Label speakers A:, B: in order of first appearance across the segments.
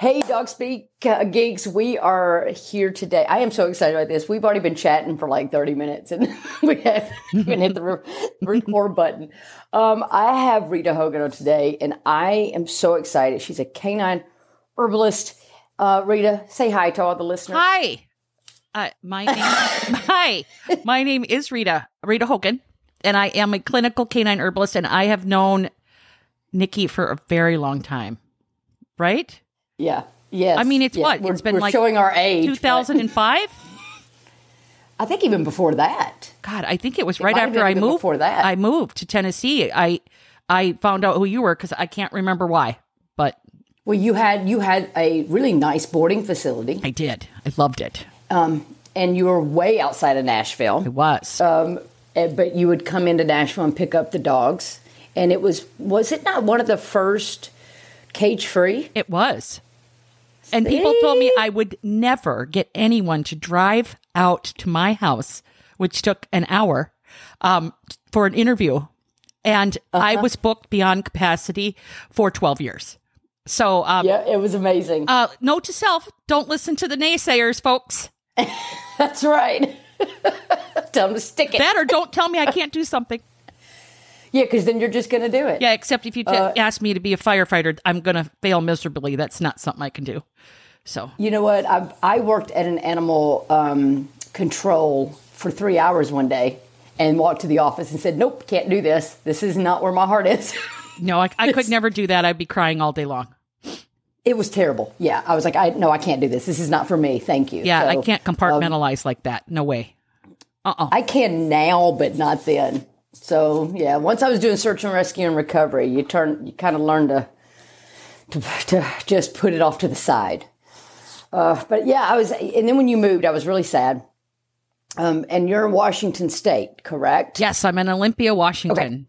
A: Hey, Dog Speak uh, geeks, we are here today. I am so excited about this. We've already been chatting for like 30 minutes and we haven't even hit the re- record button. Um, I have Rita Hogan on today and I am so excited. She's a canine herbalist. Uh, Rita, say hi to all the listeners.
B: Hi. Uh, my name, hi. My name is Rita, Rita Hogan, and I am a clinical canine herbalist and I have known Nikki for a very long time. Right?
A: Yeah. Yes.
B: I mean, it's
A: yes.
B: what?
A: We're,
B: it's been like
A: showing our age.
B: 2005?
A: I think even before that.
B: God, I think it was right after I moved.
A: before that.
B: I moved to Tennessee. I I found out who you were because I can't remember why, but
A: Well, you had you had a really nice boarding facility,
B: I did. I loved it.
A: um, and you were way outside of Nashville.
B: It was.
A: Uh, but you would come into Nashville and pick up the dogs, and it was was it not one of the first cage free?
B: It was. And people told me I would never get anyone to drive out to my house, which took an hour, um, for an interview. And I
A: Uh-huh.
B: was booked beyond capacity for 12 years. So, um,
A: Yeah, it was amazing.
B: uh, note to self, don't listen to the naysayers, folks.
A: That's right. Tell them to stick it.
B: That or don't tell me I can't do something.
A: Yeah, because then you're just going to do it.
B: Yeah, except if you t- ask me to be a firefighter, I'm going to fail miserably. That's not something I can do. So,
A: You know what? I, I worked at an animal um, control for three hours one day and walked to the office and said, Nope, can't do this. This is not where my heart is.
B: no, I, I could never do that. I'd be crying all day long.
A: it was terrible. Yeah. I was like, I No, I can't do this. This is not for me. Thank you.
B: Yeah, I can't compartmentalize like that. No way. Uh-uh.
A: I can now, but not then. So yeah, once I was doing search and rescue and recovery, you turn, you kind of learn to, to, to just put it off to the side. Uh, but yeah, I was, and then when you moved, I was really sad. Um, and you're in Washington State, correct?
B: Yes, I'm in Olympia, Washington.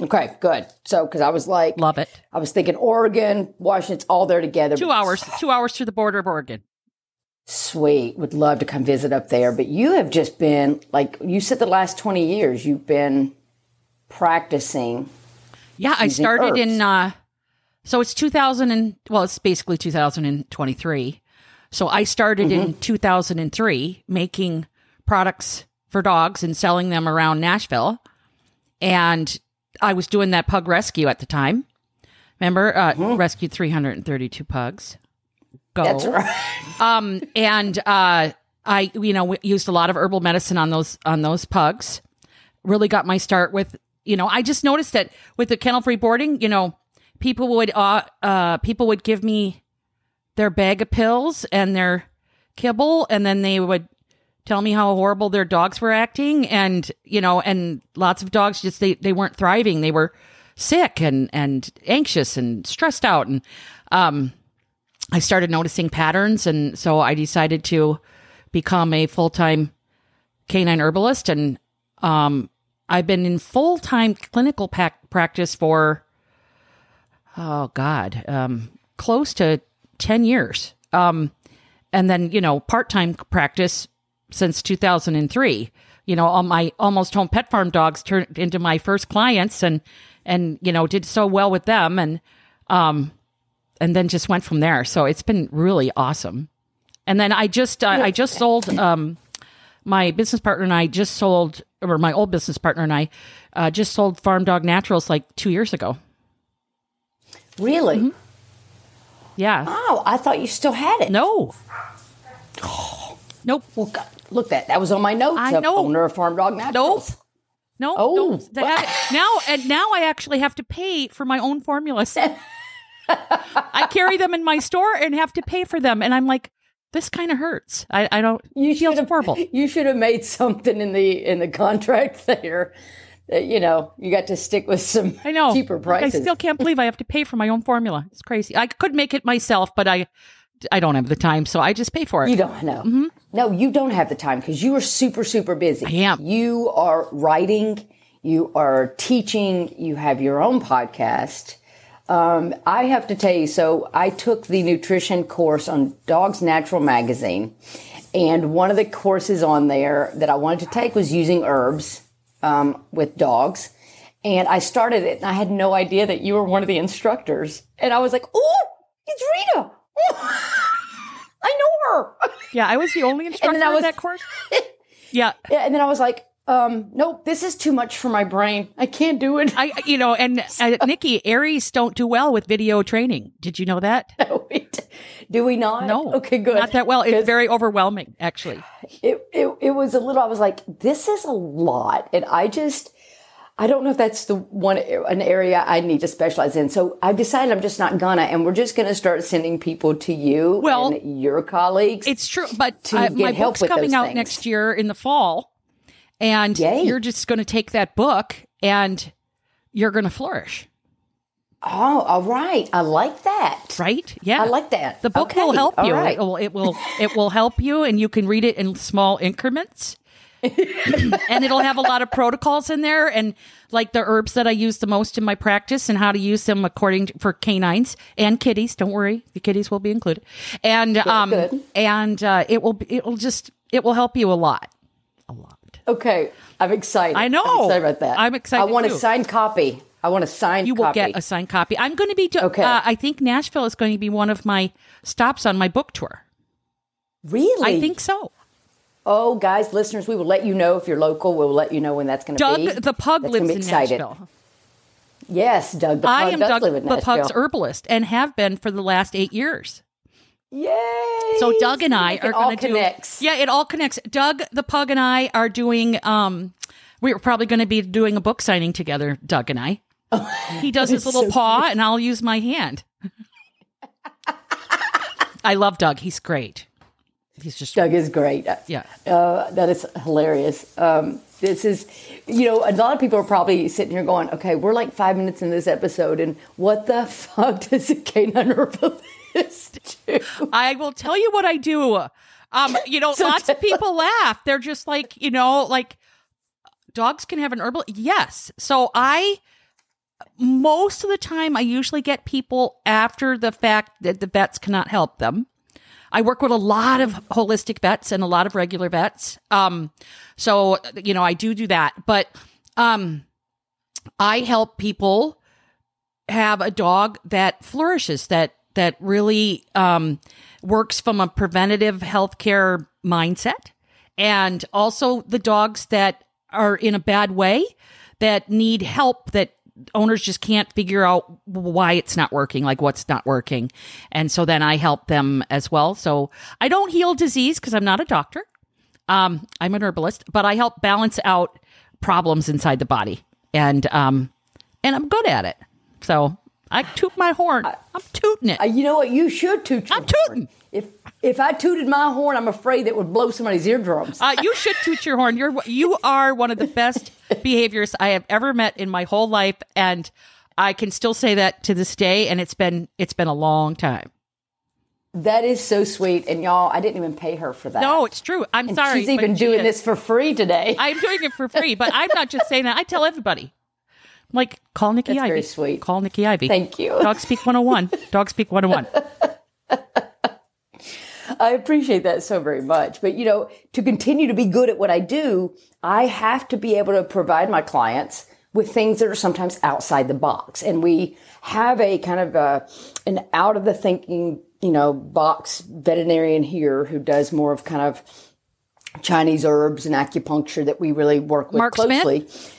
A: Okay, good. So, because I was like,
B: Love it.
A: I was thinking Oregon, Washington's all there together.
B: Two hours, two hours to the border of Oregon.
A: Sweet. Would love to come visit up there. But you have just been, like, you said the last 20 years, you've been practicing.
B: Yeah, I started in, uh, so it's 2000 and, well, it's basically 2023. So I started in 2003 making products for dogs and selling them around Nashville. And I was doing that pug rescue at the time. Remember, uh, rescued 332 pugs. Go.
A: That's right.
B: um and uh i you know used a lot of herbal medicine on those on those pugs really got my start with you know i just noticed that with the kennel free boarding you know people would uh uh people would give me their bag of pills and their kibble and then they would tell me how horrible their dogs were acting and you know and lots of dogs just they they weren't thriving they were sick and and anxious and stressed out and um I started noticing patterns, and so I decided to become a full time canine herbalist, and um, I've been in full time clinical practice for oh god, um, close to ten years. Um, and then you know part time practice since 2003 you know all my almost home pet farm dogs turned into my first clients and and you know did so well with them. And um and then just went from there so it's been really awesome and then i just uh, i just sold um my business partner and i just sold or my old business partner and i uh, just sold farm dog naturals like two years ago
A: Really?
B: Mm-hmm. yeah
A: Oh, I thought you still had it.
B: no nope
A: Well, God, look that that was on my notes.
B: I know.
A: Owner of Farm Dog Naturals.
B: No,
A: Oh.
B: no. They now and now I actually have to pay for my own formulas. I carry them in my store and have to pay for them, and I'm like, this kind of hurts. I, I don't.
A: You
B: it feels
A: should have
B: horrible.
A: You should have made something in the in the contract there. That you know you got to stick with some
B: I know.
A: cheaper
B: Like,
A: prices.
B: I still can't believe I have to pay for my own formula. It's crazy. I could make it myself, but I, I don't have the time, so I just pay for it.
A: You don't know. No, you don't have the time because you are super, super busy.
B: Mm-hmm. I am.
A: You are writing, you are teaching, you have your own podcast. Um, I have to tell you, so I took the nutrition course on Dogs Naturally Magazine, and one of the courses on there that I wanted to take was using herbs um, with dogs. And I started it, and I had no idea that you were one of the instructors. And I was like, "Oh, it's Rita! I know her."
B: Yeah, I was the only instructor
A: I
B: in that course. Yeah,
A: Yeah, and then I was like, um, nope, this is too much for my brain. I can't do it.
B: I, you know, and uh, Nikki, Aries don't do well with video training. Did you know that?
A: No, do we not?
B: No.
A: Okay, good.
B: Not that well. It's very overwhelming, actually.
A: It, it, it was a little, I was like, this is a lot. And I just, I don't know if that's the one, an area I need to specialize in. So I've decided I'm just not gonna, and we're just gonna start sending people to you
B: Well,
A: and your colleagues.
B: It's true, but
A: to get
B: my
A: help
B: book's
A: with
B: coming out
A: things.
B: next year in the fall, and
A: Yay.
B: you're just going to take that book and you're going to flourish,
A: oh, all right. I like that.
B: right? Yeah,
A: I like that.
B: The book
A: Okay,
B: will help you.
A: right.
B: It will. It will. It will help you, and you can read it in small increments. and it'll have a lot of protocols in there, and like the herbs that I use the most in my practice, and how to use them according to, for canines and kitties. Don't worry, the kitties will be included. And um,
A: good.
B: and uh, it will. It will just. It will help you a lot. A lot.
A: Okay. I'm excited.
B: I know.
A: I'm excited about that.
B: I'm excited
A: I want
B: too.
A: a signed copy. I want a signed copy.
B: You will
A: copy.
B: get a signed copy. I'm going to be. Do-
A: Okay.
B: Uh, I think Nashville is going to be one of my stops on my book tour.
A: really?
B: I think so.
A: Oh, guys, listeners, we will let you know if you're local. We'll let you know when that's going to
B: Doug
A: be.
B: Doug the pug
A: That's
B: lives
A: be
B: in
A: excited.
B: Nashville.
A: Yes, Doug the pug
B: I am Doug the pug's herbalist and have been for the last eight years.
A: Yay!
B: So Doug and I are going to do.
A: connects.
B: Yeah, it all connects. Doug the pug and I are doing. Um, we're probably going to be doing a book signing together. Doug and I. he does his little
A: so
B: paw, and I'll use my hand. I love Doug. He's great. He's just
A: Doug is great.
B: yeah.
A: Uh, that is hilarious. Um, this is, you know, a lot of people are probably sitting here going, okay, we're like five minutes in this episode, and what the fuck does a canine
B: I will tell you what I do. Um, you know,
A: So
B: lots of people laugh. They're just like, you know, like dogs can have an herbal. Yes. So I most of the time I usually get people after the fact that the vets cannot help them. I work with a lot of holistic vets and a lot of regular vets. Um, so you know, I do do that, but um, I help people have a dog that flourishes that that really um, works from a preventative healthcare mindset and also the dogs that are in a bad way that need help that owners just can't figure out why it's not working like what's not working. And so then i help them as well. So i don't heal disease because i'm not a doctor. Um, i'm an herbalist but i help balance out problems inside the body and um, and i'm good at it. So i toot my horn i'm tooting it
A: you know what? You should toot your horn.
B: I'm
A: horn.
B: tooting.
A: If if I tooted my horn, I'm afraid that would blow somebody's eardrums.
B: Uh, you should toot your horn. You're you are one of the best behaviors I have ever met in my whole life, and I can still say that to this day. And it's been it's been a long time.
A: That is so sweet. And y'all, I didn't even pay her for that.
B: No, it's true. I'm
A: And
B: sorry.
A: She's even
B: but she
A: doing this for free today.
B: I'm doing it for free, but I'm not just saying that. I tell everybody. Like, call Nikki
A: That's
B: Ivy.
A: very sweet.
B: Call Nikki Ivy.
A: Thank you.
B: Dog Speak 101. Dog Speak 101.
A: I appreciate that so very much. But you know, to continue to be good at what I do, I have to be able to provide my clients with things that are sometimes outside the box. And we have a kind of a, an out of the thinking, you know, box veterinarian here who does more of kind of Chinese herbs and acupuncture that we really work with
B: Mark Smith?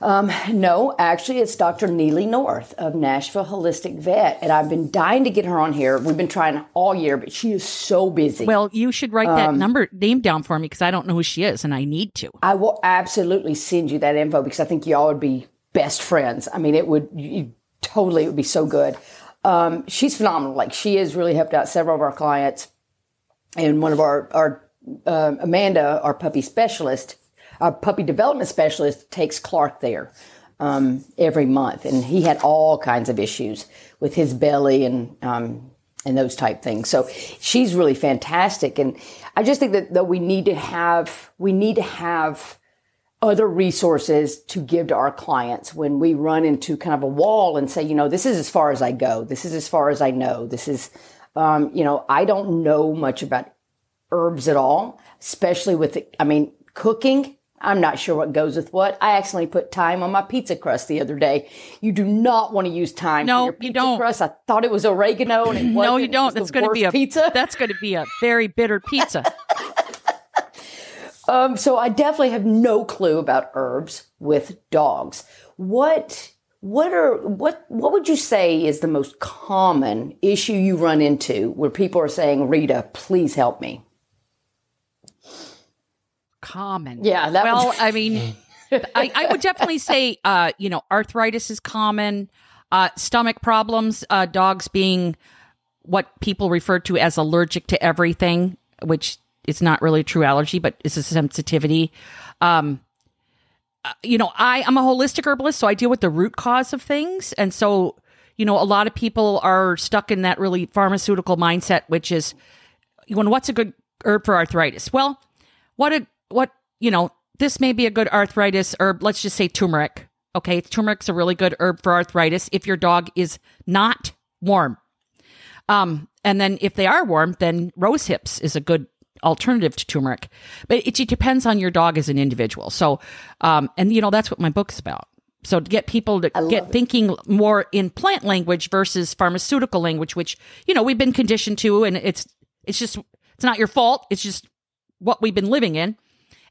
A: Um, no, actually, it's Dr. Neely North of Nashville Holistic Vet, and I've been dying to get her on here. We've been trying all year, but she is so busy.
B: Well, you should write that
A: Um,
B: number name down for me because I don't know who she is and I need to.
A: I will absolutely send you that info because I think y'all would be best friends. I mean, it would you, totally it would be so good. Um, she's phenomenal. Like she has really helped out several of our clients, and one of our our um Amanda, our puppy specialist, our puppy development specialist, takes Clark there um, every month, and he had all kinds of issues with his belly and um, and those type things. So she's really fantastic, and I just think that, that we need to have we need to have other resources to give to our clients when we run into kind of a wall and say, you know, this is as far as I go. This is as far as I know. This is, um, you know, I don't know much about herbs at all, especially with, I mean, cooking. I'm not sure what goes with what. I accidentally put thyme on my pizza crust the other day. You do not want to use thyme
B: No, you
A: pizza
B: don't.
A: crust. I thought it was oregano and it wasn't.
B: No, you don't. That's going to be a
A: pizza.
B: That's going to be a very bitter pizza.
A: Um, so I definitely have no clue about herbs with dogs. What what are what what would you say is the most common issue you run into where people are saying, Rita, please help me?
B: Common.
A: Yeah,
B: well,
A: was-
B: I mean, I, I would definitely say, uh, you know, arthritis is common. Uh, stomach problems, uh, dogs being what people refer to as allergic to everything, which is not really a true allergy, but is a sensitivity. Um, uh, you know, I I'm a holistic herbalist, so I deal with the root cause of things, and so you know, a lot of people are stuck in that really pharmaceutical mindset, which is, when what's a good herb for arthritis? Well, what a what you know, this may be a good arthritis herb. Let's just say turmeric. Okay, turmeric's a really good herb for arthritis if your dog is not warm. Um, and then if they are warm, then rose hips is a good alternative to turmeric. But it, it depends on your dog as an individual. So, um, and you know that's what my book's about. So to get people to get
A: it.
B: thinking more in plant language versus pharmaceutical language, which you know we've been conditioned to, and it's it's just it's not your fault. It's just what we've been living in.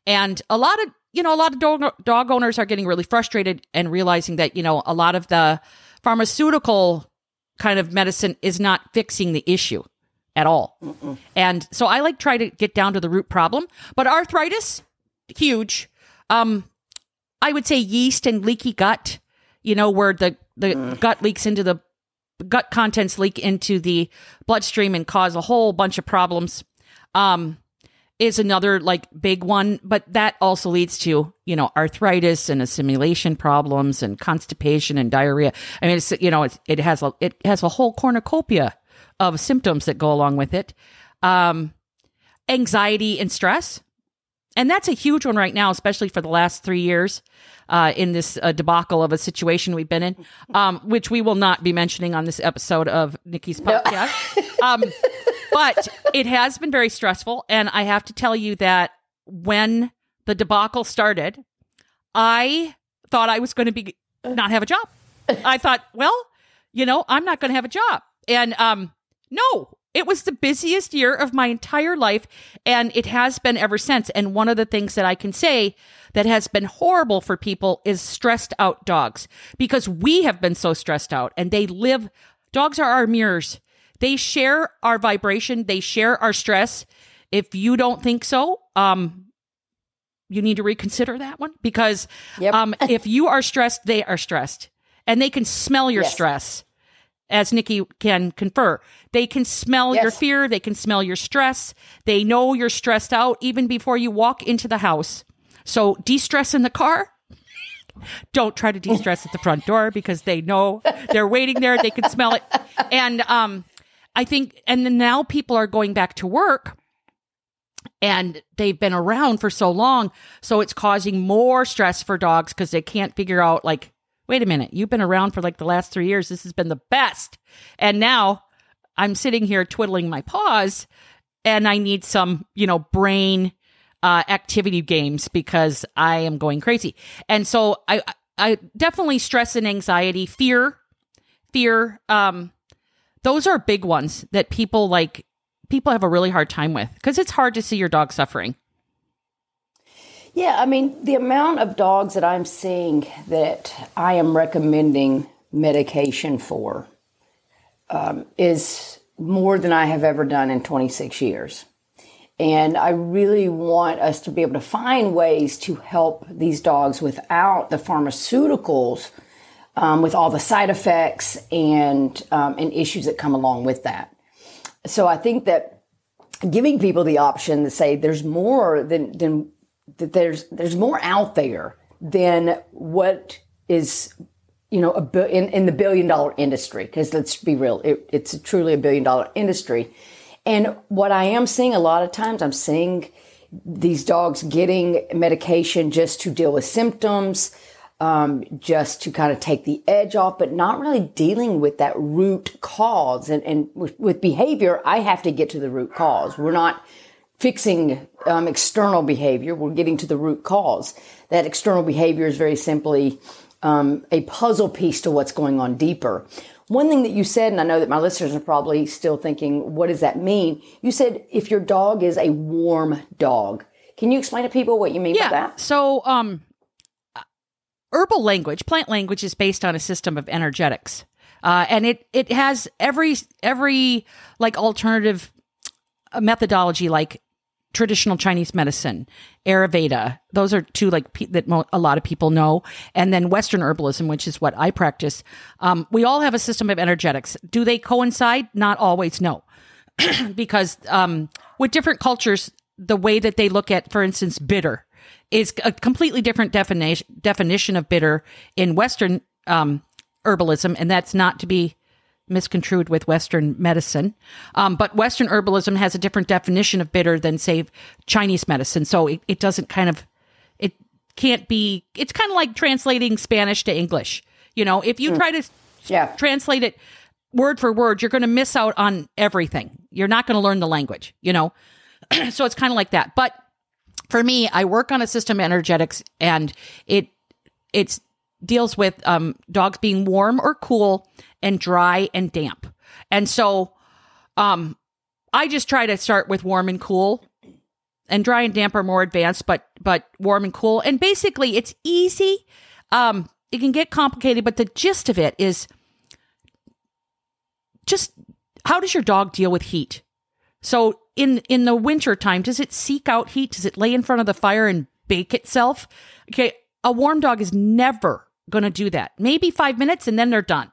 B: And a lot of, you know, a lot of dog, dog owners are getting really frustrated and realizing that, you know, a lot of the pharmaceutical kind of medicine is not fixing the issue at all. And so I like try to get down to the root problem. But arthritis, huge. Um, I would say yeast and leaky gut, you know, where the, the gut leaks into the gut contents leak into the bloodstream and cause a whole bunch of problems. Um, is another like big one, but that also leads to, you know, arthritis and assimilation problems and constipation and diarrhea. I mean, it's, you know, it's, it has a, it has a whole cornucopia of symptoms that go along with it. Um, anxiety and stress. And that's a huge one right now, especially for the last three years uh, in this uh, debacle of a situation we've been in, um, which we will not be mentioning on this episode of Nikki's podcast. um, but it has been very stressful. And I have to tell you that when the debacle started, I thought I was going to be not have a job. I thought, well, you know, I'm not going to have a job. And um, no, it was the busiest year of my entire life, and it has been ever since. And one of the things that I can say that has been horrible for people is stressed out dogs because we have been so stressed out, and they live. Dogs are our mirrors. They share our vibration. They share our stress. If you don't think so, um, you need to reconsider that one because
A: Yep.
B: um, if you are stressed, they are stressed, and they can smell your
A: Yes.
B: stress as Nikki can confer. They can smell your fear. They can smell your stress. They know you're stressed out even before you walk into the house. So de stress in the car. Don't try to de stress at the front door because they know they're waiting there. They can smell it. And, um, I think, and then now people are going back to work and they've been around for so long. So it's causing more stress for dogs because they can't figure out, like, wait a minute, you've been around for like the last three years. This has been the best. And now I'm sitting here twiddling my paws and I need some, you know, brain uh, activity games because I am going crazy. And so I, I definitely stress and anxiety, fear, fear. Um, those are big ones that people like people have a really hard time with because it's hard to see your dog suffering.
A: Yeah, I mean, the amount of dogs that I'm seeing that I am recommending medication for um, is more than I have ever done in 26 years. And I really want us to be able to find ways to help these dogs without the pharmaceuticals, um, with all the side effects and um, and issues that come along with that. So I think that giving people the option to say there's more than than that there's there's more out there than what is you know a, in, in the billion dollar industry because let's be real it, it's truly a billion dollar industry and what I am seeing a lot of times, I'm seeing these dogs getting medication just to deal with symptoms, um, just to kind of take the edge off, but not really dealing with that root cause. And, and with, with behavior, I have to get to the root cause. We're not fixing um, external behavior. We're getting to the root cause. That external behavior is very simply um, a puzzle piece to what's going on deeper. One thing that you said, and I know that my listeners are probably still thinking, what does that mean? You said if your dog is a warm dog. Can you explain to people what you mean
B: yeah.
A: by that?
B: So, um, herbal language, plant language is based on a system of energetics. Uh, and it, it has every, every like alternative methodology, like traditional Chinese medicine, Ayurveda. Those are two like pe- that mo- a lot of people know, and then Western herbalism, which is what I practice. Um, we all have a system of energetics. Do they coincide? Not always. No, because um, with different cultures, the way that they look at, for instance, bitter is a completely different definition definition of bitter in Western um, herbalism, and that's not to be misconstrued with Western medicine. Um, but Western herbalism has a different definition of bitter than, say, Chinese medicine. So it, it doesn't kind of, it can't be, it's kind of like translating Spanish to English. You know, if you mm. try to yeah. translate it word for word, you're going to miss out on everything. You're not going to learn the language, you know? so it's kind of like that. But for me, I work on a system energetics and it, it deals with um, dogs being warm or cool and dry and damp. And so um, I just try to start with warm and cool. And dry and damp are more advanced, but but warm and cool. And basically it's easy. Um, it can get complicated, but the gist of it is just how does your dog deal with heat? So in in the winter time, does it seek out heat? Does it lay in front of the fire and bake itself? Okay, a warm dog is never going to do that. Maybe five minutes and then they're done.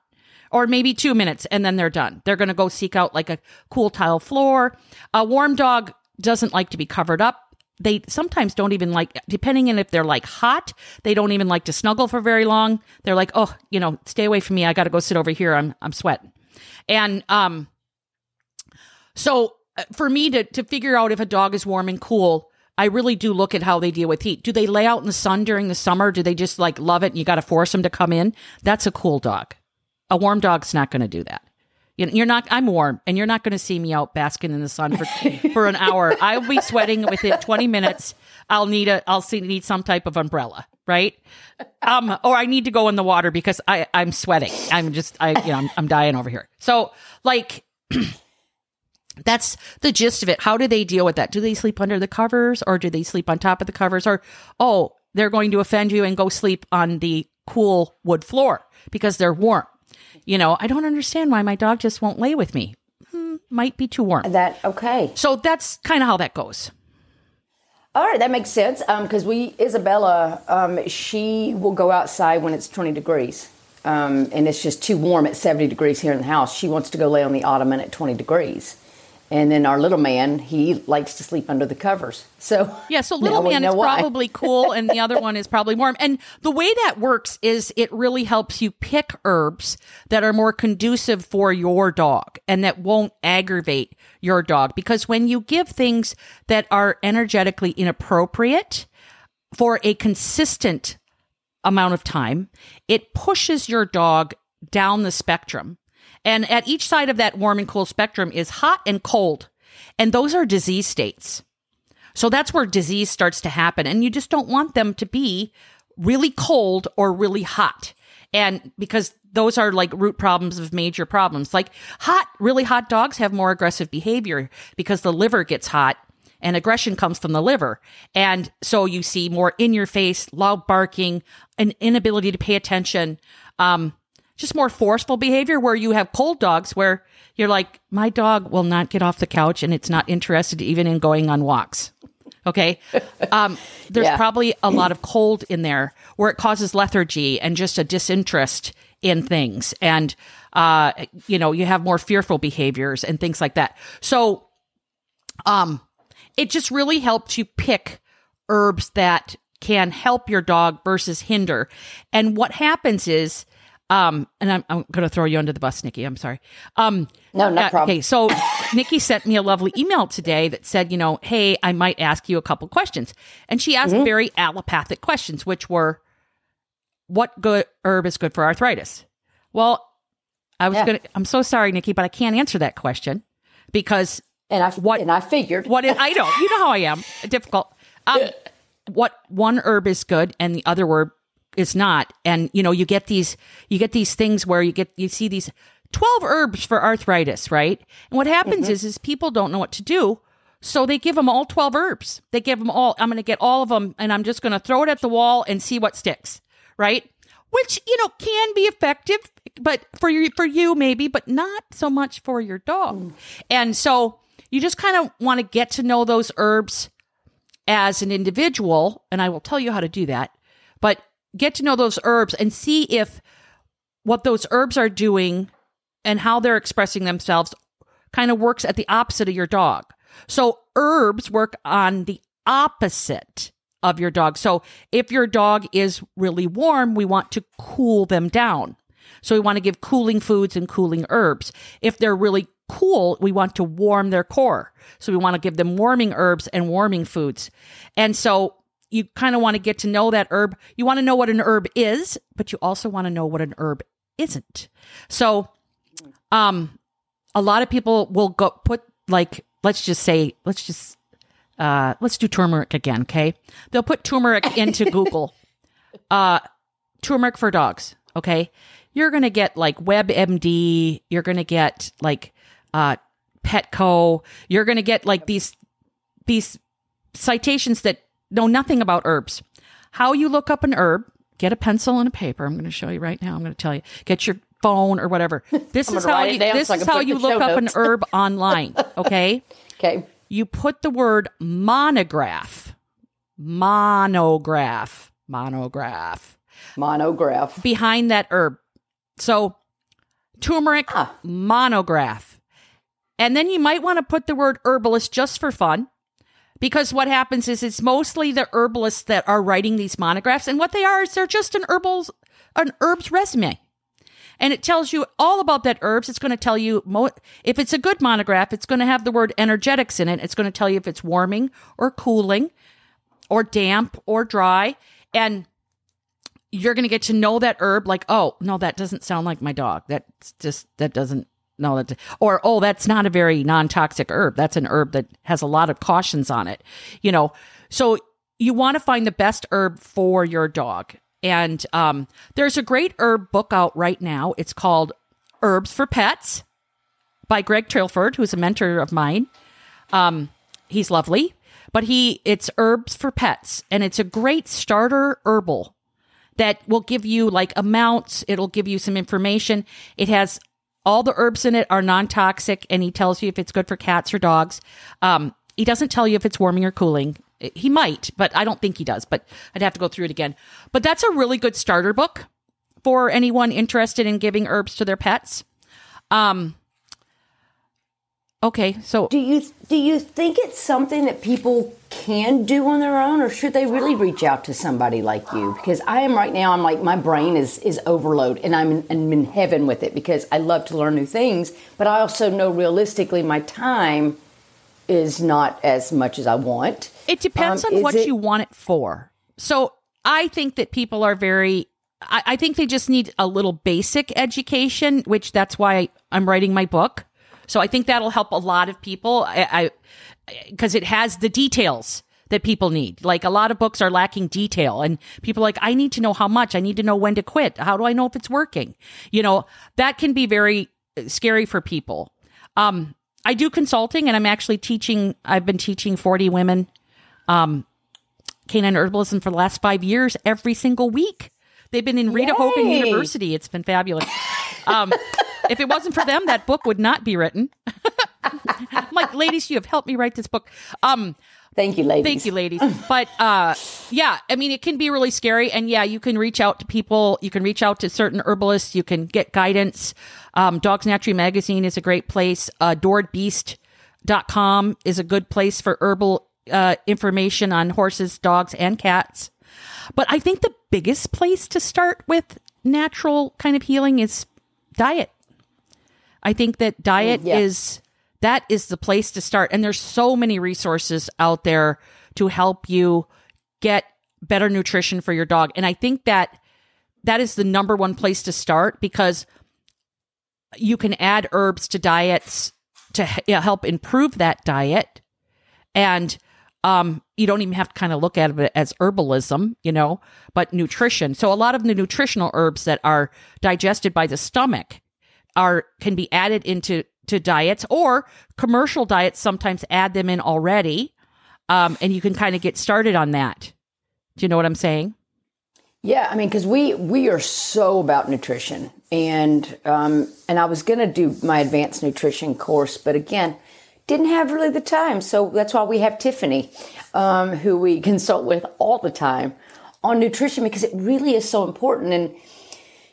B: Or maybe two minutes and then they're done. They're going to go seek out like a cool tile floor. A warm dog doesn't like to be covered up. They sometimes don't even like, depending on if they're like hot, they don't even like to snuggle for very long. They're like, oh, you know, stay away from me. I got to go sit over here. I'm, I'm sweating. And, um, so for me to, to figure out if a dog is warm and cool, I really do look at how they deal with heat. Do they lay out in the sun during the summer? Do they just like love it and you got to force them to come in? That's a cool dog. A warm dog's not going to do that. You're not. I'm warm, and you're not going to see me out basking in the sun for for an hour. I'll be sweating within 20 minutes. I'll need a. I'll see, need some type of umbrella, right? Um, or I need to go in the water because I I'm sweating. I'm just I you know I'm, I'm dying over here. So like that's the gist of it. How do they deal with that? Do they sleep under the covers or do they sleep on top of the covers? Or, oh, they're going to offend you and go sleep on the cool wood floor because they're warm. You know, I don't understand why my dog just won't lay with me. Hmm, might be too warm.
A: That, okay.
B: So that's kind of how that goes.
A: All right, that makes sense. Because um, we, Isabella, um, she will go outside when it's 20 degrees. Um, and it's just too warm at 70 degrees here in the house. She wants to go lay on the ottoman at 20 degrees And then our little man, he likes to sleep under the covers. So
B: yeah, so little man is why. probably cool, and the other one is probably warm. And the way that works is it really helps you pick herbs that are more conducive for your dog and that won't aggravate your dog. Because when you give things that are energetically inappropriate for a consistent amount of time, it pushes your dog down the spectrum and at each side of that warm and cool spectrum is hot and cold. And those are disease states. So that's where disease starts to happen. And you just don't want them to be really cold or really hot. And because those are like root problems of major problems. Like hot, really hot dogs have more aggressive behavior because the liver gets hot and aggression comes from the liver. And so you see more in your face, loud barking, an inability to pay attention. Um, just more forceful behavior where you have cold dogs where you're like, my dog will not get off the couch and it's not interested even in going on walks. Okay. Um, there's yeah. probably a lot of cold in there where it causes lethargy and just a disinterest in things. And, uh, you know, you have more fearful behaviors and things like that. So, um, it just really helps you pick herbs that can help your dog versus hinder. And what happens is um, and I'm, I'm going to throw you under the bus, Nikki. I'm sorry. Um,
A: no, no uh, problem.
B: Okay, so Nikki sent me a lovely email today that said, you know, hey, I might ask you a couple questions, and she asked mm-hmm. very allopathic questions, which were, what good herb is good for arthritis? Well, I was yeah. gonna. I'm so sorry, Nikki, but I can't answer that question because
A: and I what and I figured
B: what it, I know. You know how I am difficult. Um, what one herb is good and the other herb is not. And you know, you get these you get these things where you get you see these 12 herbs for arthritis, right? And what happens mm-hmm. is is people don't know what to do. So they give them all 12 herbs. They give them all I'm going to get all of them and I'm just going to throw it at the wall and see what sticks, right? Which, you know, can be effective, but for you for you maybe, but not so much for your dog. Mm. And so you just kind of want to get to know those herbs as an individual, and I will tell you how to do that. But get to know those herbs and see if what those herbs are doing and how they're expressing themselves kind of works at the opposite of your dog. So herbs work on the opposite of your dog. So if your dog is really warm, we want to cool them down. So we want to give cooling foods and cooling herbs. If they're really cool, we want to warm their core. So we want to give them warming herbs and warming foods. And so you kind of want to get to know that herb. You want to know what an herb is, but you also want to know what an herb isn't. So, um, a lot of people will go put like, let's just say, let's just, uh, let's do turmeric again. Okay. They'll put turmeric into Google, uh, turmeric for dogs. Okay. You're going to get like WebMD. You're going to get like, uh, Petco. You're going to get like these, these citations that know nothing about herbs. How you look up an herb, get a pencil and a paper. I'm going to show you right now. I'm going to tell you. Get your phone or whatever. This is how you, this so is how you look up an herb online, okay?
A: okay.
B: You put the word monograph. Monograph. Monograph.
A: Monograph.
B: Behind that herb. So turmeric ah. monograph. And then you might want to put the word herbalist just for fun because what happens is it's mostly the herbalists that are writing these monographs and what they are is they're just an herbals an herbs resume. And it tells you all about that herbs. It's going to tell you mo- if it's a good monograph it's going to have the word energetics in it. It's going to tell you if it's warming or cooling or damp or dry. And you're going to get to know that herb like oh no that doesn't sound like my dog. That's just that doesn't no, that or oh, that's not a very non-toxic herb. That's an herb that has a lot of cautions on it. You know, so you want to find the best herb for your dog. And um, there's a great herb book out right now. It's called Herbs for Pets by Greg Tilford, who's a mentor of mine. Um, he's lovely, but he it's Herbs for Pets, and it's a great starter herbal that will give you like amounts. It'll give you some information. It has all the herbs in it are non toxic, and he tells you if it's good for cats or dogs. Um, he doesn't tell you if it's warming or cooling. He might, but I don't think he does. But I'd have to go through it again. But that's a really good starter book for anyone interested in giving herbs to their pets. Um, Okay, so
A: Do you do you think it's something that people can do on their own, or should they really reach out to somebody like you? Because I am right now, I'm like my brain is is overload, and I'm in, I'm in heaven with it because I love to learn new things, but I also know realistically my time is not as much as I want.
B: It depends
A: Um,
B: on what
A: it-
B: you want it for. So I think that people are very. I, I think they just need a little basic education, which that's why I'm writing my book. So I think that'll help a lot of people. I because it has the details that people need. Like a lot of books are lacking detail, and people are like I need to know how much. I need to know when to quit. How do I know if it's working? You know that can be very uh, scary for people. Um, I do consulting, and I'm actually teaching. I've been teaching 40 women canine herbalism for the last five years every single week. They've been in Rita Hogan University. It's been fabulous. Um, if it wasn't for them, that book would not be written. I'm like, ladies, you have helped me write this book. Um,
A: Thank you, ladies.
B: Thank you, ladies. But uh, yeah, I mean, it can be really scary. And yeah, you can reach out to people. You can reach out to certain herbalists. You can get guidance. Um, Dogs Naturally Magazine is a great place. Uh, AdoredBeast.com is a good place for herbal uh, information on horses, dogs, and cats. But I think the biggest place to start with natural kind of healing is diet. I think that diet
A: yeah.
B: is that is the place to start. And there's so many resources out there to help you get better nutrition for your dog. And I think that that is the number one place to start because you can add herbs to diets to help improve that diet. And um, you don't even have to kind of look at it as herbalism, you know, but nutrition. So a lot of the nutritional herbs that are digested by the stomach are can be added into to diets or commercial diets sometimes add them in already. Um, and you can kind of get started on that. Do you know what I'm saying?
A: Yeah, I mean, because we we are so about nutrition, and um, and I was gonna do my advanced nutrition course, but again, didn't have really the time. So that's why we have Tiffany, um, who we consult with all the time on nutrition because it really is so important. And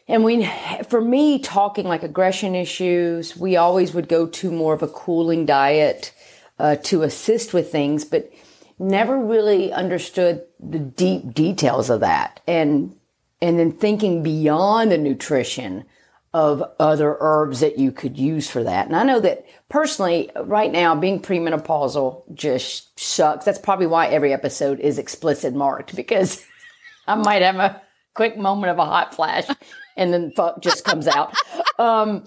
A: and we, for me, talking like aggression issues, we always would go to more of a cooling diet uh, to assist with things, but never really understood the deep details of that. And and then thinking beyond the nutrition of other herbs that you could use for that. And I know that personally, right now, being premenopausal just sucks. That's probably why every episode is explicit marked because I might have a quick moment of a hot flash and then fuck just comes out. Um,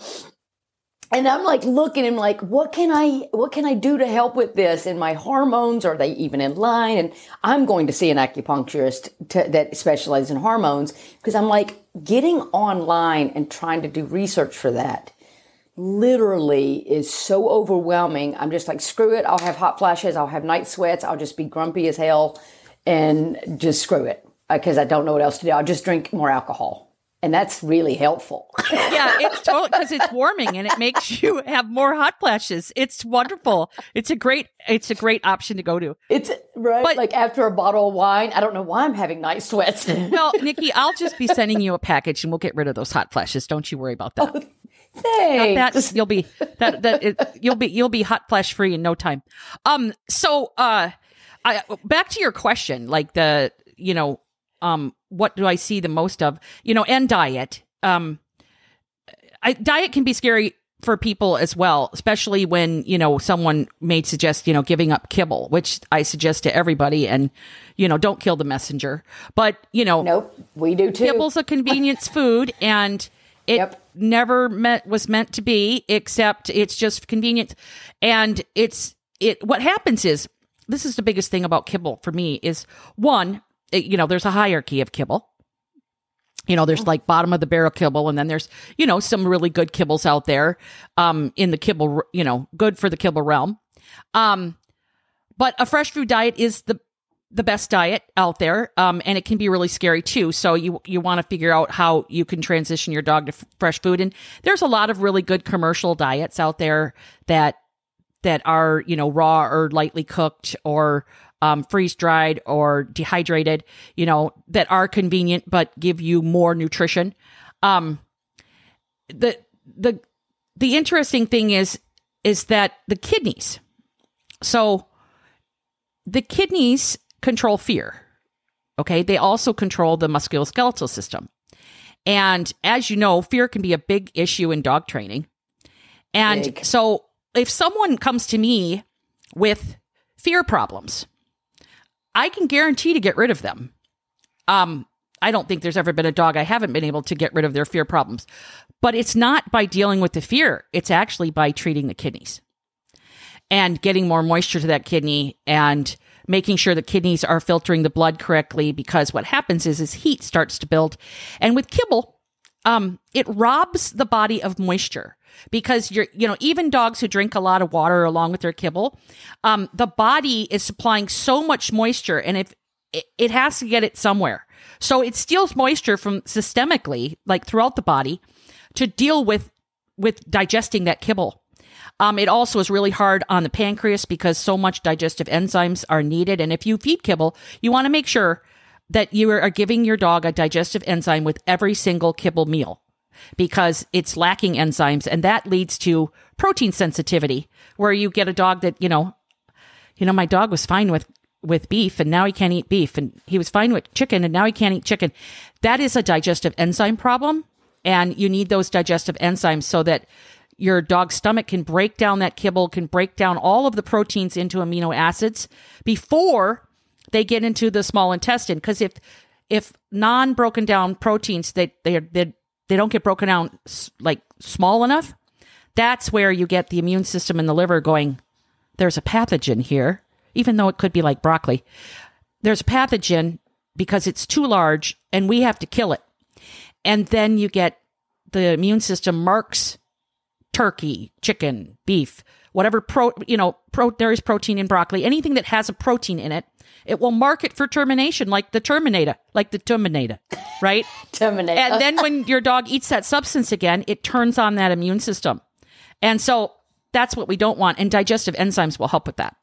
A: and I'm like looking and like, what can I, what can I do to help with this? And my hormones, are they even in line? And I'm going to see an acupuncturist to, that specializes in hormones because I'm like getting online and trying to do research for that literally is so overwhelming. I'm just like, screw it. I'll have hot flashes. I'll have night sweats. I'll just be grumpy as hell and just screw it because I don't know what else to do. I'll just drink more alcohol. And that's really helpful.
B: Yeah, it's totally because it's warming and it makes you have more hot flashes. It's wonderful. It's a great, it's a great option to go to.
A: It's right.
B: But-
A: like after a bottle of wine, I don't know why I'm having night sweats.
B: Well, Nikki, I'll just be sending you a package and we'll get rid of those hot flashes. Don't you worry about that.
A: Thanks.
B: That you'll be that that it, you'll be you'll be hot flash free in no time. Um. So, uh, I back to your question, like the you know, um, what do I see the most of? You know, and diet. Um, I diet can be scary for people as well, especially when you know someone may suggest you know giving up kibble, which I suggest to everybody, and you know don't kill the messenger. But you know,
A: nope, we do too.
B: Kibble's a convenience food, and it
A: Yep.
B: never meant was meant to be. Except it's just convenience, and it's it. What happens is this is the biggest thing about kibble for me is one, you know, there's a hierarchy of kibble. You know, there's like bottom of the barrel kibble, and then there's you know some really good kibbles out there, um, in the kibble, you know, good for the kibble realm. Um, but a fresh food diet is the the best diet out there um, and it can be really scary too so you you want to figure out how you can transition your dog to f- fresh food and there's a lot of really good commercial diets out there that that are you know raw or lightly cooked or um, freeze dried or dehydrated you know that are convenient but give you more nutrition um, the the the interesting thing is is that the kidneys. So the kidneys control fear. Okay. They also control the musculoskeletal system. And as you know, fear can be a big issue in dog training. And
A: Big.
B: so if someone comes to me with fear problems, I can guarantee to get rid of them. Um, I don't think there's ever been a dog I haven't been able to get rid of their fear problems. But it's not by dealing with the fear, it's actually by treating the kidneys and getting more moisture to that kidney and making sure the kidneys are filtering the blood correctly because what happens is is heat starts to build and with kibble um it robs the body of moisture because you're you know even dogs who drink a lot of water along with their kibble um the body is supplying so much moisture and if it, it has to get it somewhere so it steals moisture from systemically like throughout the body to deal with with digesting that kibble um, it also is really hard on the pancreas because so much digestive enzymes are needed. And if you feed kibble, you want to make sure that you are giving your dog a digestive enzyme with every single kibble meal because it's lacking enzymes and that leads to protein sensitivity where you get a dog that, you know, you know, my dog was fine with with beef and now he can't eat beef and he was fine with chicken and now he can't eat chicken. That is a digestive enzyme problem and you need those digestive enzymes so that your dog's stomach can break down that kibble, can break down all of the proteins into amino acids before they get into the small intestine. Because if if non broken down proteins they they they they don't get broken down like small enough, that's where you get the immune system in the liver going. There's a pathogen here, even though it could be like broccoli. There's a pathogen because it's too large, and we have to kill it. And then you get the immune system marks turkey, chicken, beef, whatever pro, you know, pro, there is protein in broccoli, anything that has a protein in it, it will mark it for termination, like the Terminator, like the Terminator, right?
A: Terminate.
B: and then when your dog eats that substance again, it turns on that immune system. And so that's what we don't want. And digestive enzymes will help with that.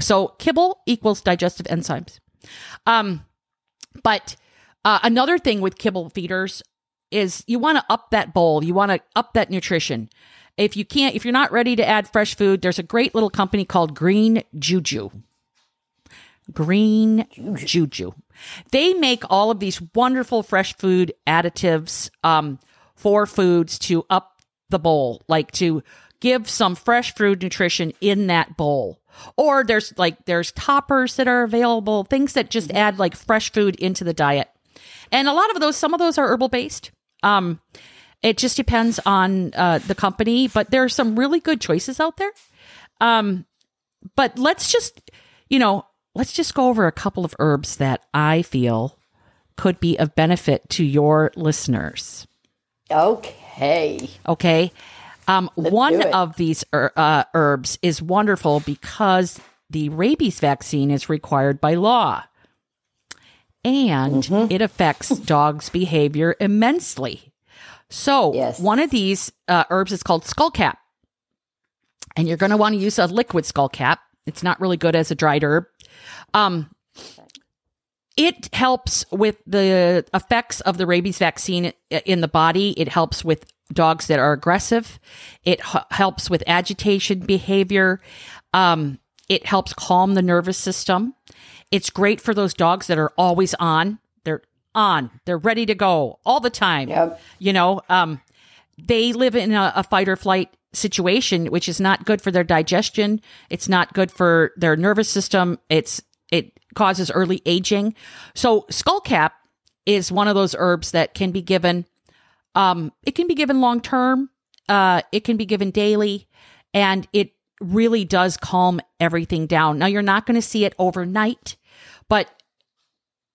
B: So kibble equals digestive enzymes. Um, but uh, another thing with kibble feeders is you want to up that bowl. You want to up that nutrition. If you can't, if you're not ready to add fresh food, there's a great little company called Green Juju. Green Juju. They make all of these wonderful fresh food additives um, for foods to up the bowl, like to give some fresh food nutrition in that bowl. Or there's like there's toppers that are available, things that just add like fresh food into the diet. And a lot of those, some of those are herbal based. Um, it just depends on uh, the company, but there are some really good choices out there. Um, but let's just, you know, let's just go over a couple of herbs that I feel could be of benefit to your listeners.
A: okay.
B: Okay. Um, one of these er, uh, herbs is wonderful because the rabies vaccine is required by law. And
A: Mm-hmm.
B: it affects dogs' behavior immensely. So,
A: Yes.
B: one of these uh, herbs is called skullcap. And you're going to want to use a liquid skullcap. It's not really good as a dried herb. Um, it helps with the effects of the rabies vaccine in the body. It helps with dogs that are aggressive. It h- helps with agitation behavior. Um, it helps calm the nervous system. It's great for those dogs that are always on. On. They're ready to go all the time.
A: Yep.
B: You know, um, they live in a, a fight or flight situation, which is not good for their digestion. It's not good for their nervous system. It's it causes early aging. So skullcap is one of those herbs that can be given. Um, it can be given long term. Uh, it can be given daily, and it really does calm everything down. Now you're not going to see it overnight, but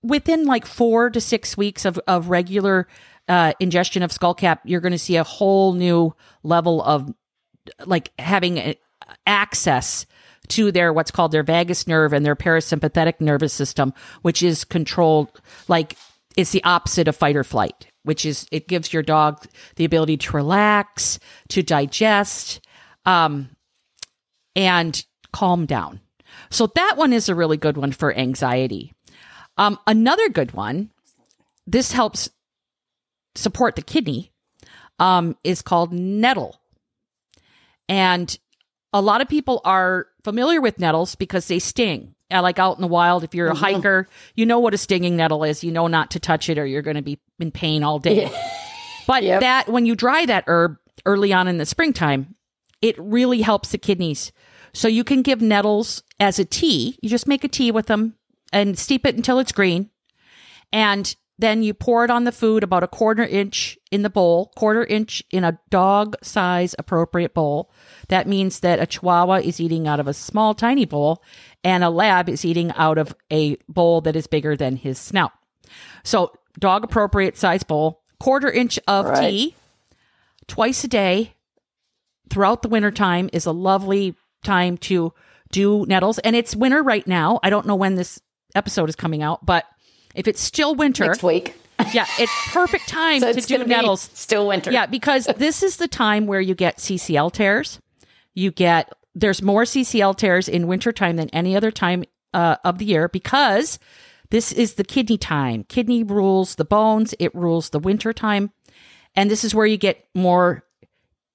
B: within like four to six weeks of, of regular uh, ingestion of skullcap, you're going to see a whole new level of like having access to their what's called their vagus nerve and their parasympathetic nervous system, which is controlled like it's the opposite of fight or flight, which is it gives your dog the ability to relax, to digest, um, and calm down. So that one is a really good one for anxiety. Um, another good one, this helps support the kidney, um, is called nettle. And a lot of people are familiar with nettles because they sting. Uh, like out in the wild, if you're a hiker, you know what a stinging nettle is. You know not to touch it or you're going to be in pain all day. But
C: Yep.
B: that when you dry that herb early on in the springtime, it really helps the kidneys. So you can give nettles as a tea. You just make a tea with them and steep it until it's green. And then you pour it on the food about a quarter inch in the bowl, quarter inch in a dog size appropriate bowl. That means that a chihuahua is eating out of a small, tiny bowl and a lab is eating out of a bowl that is bigger than his snout. So, dog appropriate size bowl, quarter inch of
C: Right.
B: tea twice a day throughout the winter time is a lovely time to do nettles. And it's winter right now. I don't know when this episode is coming out, but if it's still winter,
C: Next week.
B: yeah, it's perfect time
C: So
B: to do nettles.
C: still winter.
B: Yeah, because this is the time where you get CCL tears. You get there's more CCL tears in winter time than any other time uh, of the year because this is the kidney time. Kidney rules the bones, it rules the winter time. And this is where you get more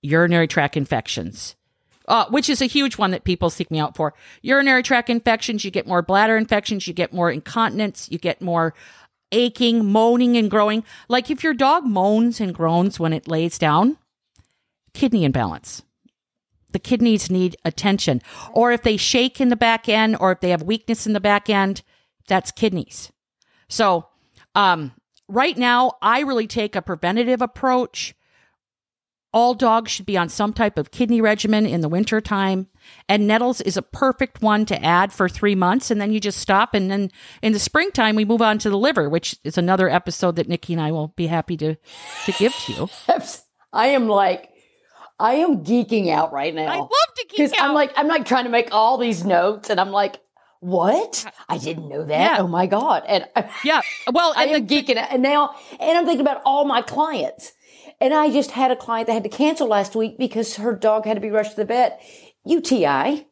B: urinary tract infections. Uh, which is a huge one that people seek me out for. Urinary tract infections, you get more bladder infections, you get more incontinence, you get more aching, moaning, and growing. Like if your dog moans and groans when it lays down, kidney imbalance. The kidneys need attention. Or if they shake in the back end, or if they have weakness in the back end, that's kidneys. So, um, right now, I really take a preventative approach. All dogs should be on some type of kidney regimen in the winter time. And nettles is a perfect one to add for three months. And then you just stop. And then in the springtime, we move on to the liver, which is another episode that Nikki and I will be happy to, to give to you.
C: I am like, I am geeking out right now.
B: I love to geek
C: because I'm like, I'm like trying to make all these notes, and I'm like, what? I didn't know that.
B: Yeah.
C: Oh my god! And I,
B: yeah. Well,
C: I am
B: the,
C: geeking out, and now, and I'm thinking about all my clients. And I just had a client that had to cancel last week because her dog had to be rushed to the vet, UTI.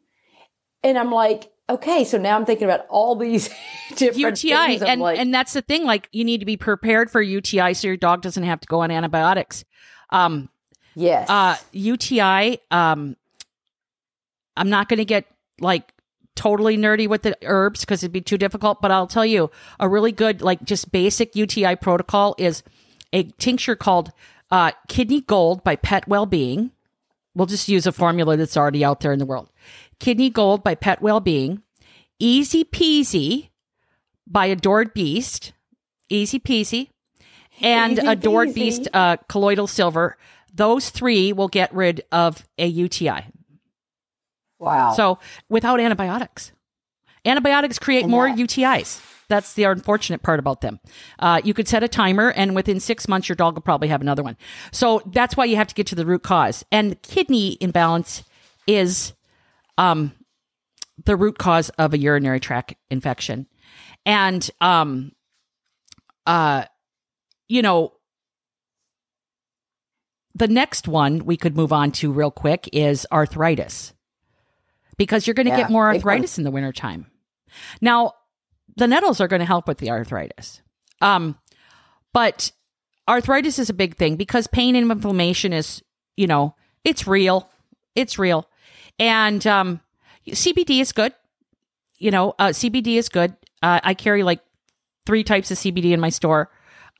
C: And I'm like, okay, so now I'm thinking about all these different
B: UTI, and
C: like,
B: and that's the thing. Like you need to be prepared for UTI, so your dog doesn't have to go on antibiotics. Um,
C: yes,
B: uh, UTI. Um, I'm not going to get like totally nerdy with the herbs because it'd be too difficult. But I'll tell you a really good, like just basic UTI protocol is a tincture called uh, Kidney Gold by Pet Wellbeing. We'll just use a formula that's already out there in the world. Kidney Gold by Pet Wellbeing. Easy Peasy by Adored Beast. Easy Peasy. And
C: Easy
B: Adored
C: peasy.
B: Beast uh, Colloidal Silver. Those three will get rid of a UTI.
C: wow.
B: So without antibiotics, antibiotics create more UTIs. That's the unfortunate part about them. Uh, you could set a timer, and within six months, your dog will probably have another one. So that's why you have to get to the root cause. And kidney imbalance is um, the root cause of a urinary tract infection. And, um, uh, you know, the next one we could move on to real quick is arthritis because you're going to
C: Yeah,
B: get more arthritis in the wintertime. Now, the nettles are going to help with the arthritis. Um, but arthritis is a big thing because pain and inflammation is, you know, it's real. It's real. And um, CBD is good. You know, uh, CBD is good. Uh, I carry like three types of CBD in my store.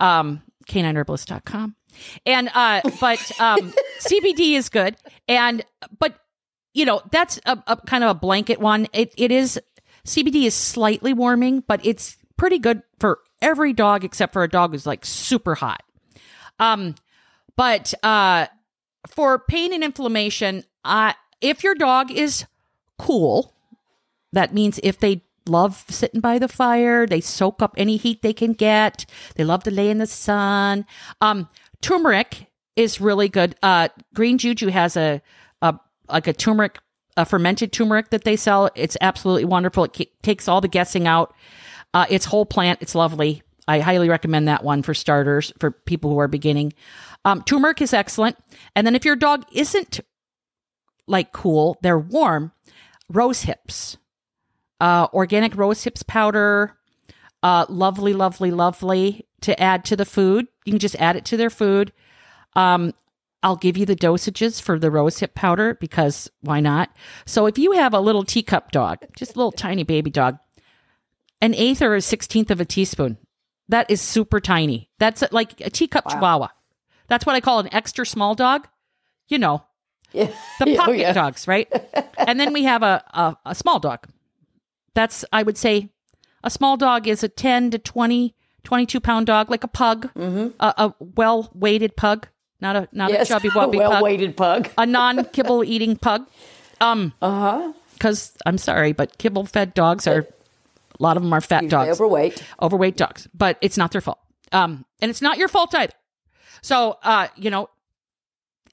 B: Um, canineherbalist.com. And uh but um CBD is good. And but you know, that's a, a kind of a blanket one. It it is CBD is slightly warming, but it's pretty good for every dog except for a dog who's like super hot. Um but uh for pain and inflammation, uh if your dog is cool, that means if they love sitting by the fire, they soak up any heat they can get. They love to lay in the sun. Um, turmeric is really good. Uh, Green Juju has a, a like a turmeric, a fermented turmeric that they sell. It's absolutely wonderful. It takes all the guessing out. Uh, it's whole plant. It's lovely. I highly recommend that one for starters for people who are beginning. Um, turmeric is excellent. And then if your dog isn't like cool, they're warm. Rose hips uh, organic rose hips powder. Uh, lovely, lovely, lovely to add to the food. You can just add it to their food. Um, I'll give you the dosages for the rose hip powder because why not? So if you have a little teacup dog, just a little tiny baby dog, an eighth or a sixteenth of a teaspoon, that is super tiny. That's like a teacup chihuahua. That's what I call an extra small dog. You know,
C: Yeah.
B: the
C: oh,
B: pocket
C: yeah.
B: dogs, right? and then we have a, a a small dog. That's I would say a small dog is a 10 to 20 22 pound dog like a pug, mm-hmm. a, a well weighted pug, not a not.
C: Yes.
B: a chubby wubbly
C: well
B: pug,
C: weighted pug.
B: a non kibble eating pug. Um,
C: Uh huh.
B: because I'm sorry, but kibble fed dogs are a lot of them are fat dogs
C: Overweight.
B: overweight dogs, but it's not their fault. Um, and it's not your fault either. So, uh, you know,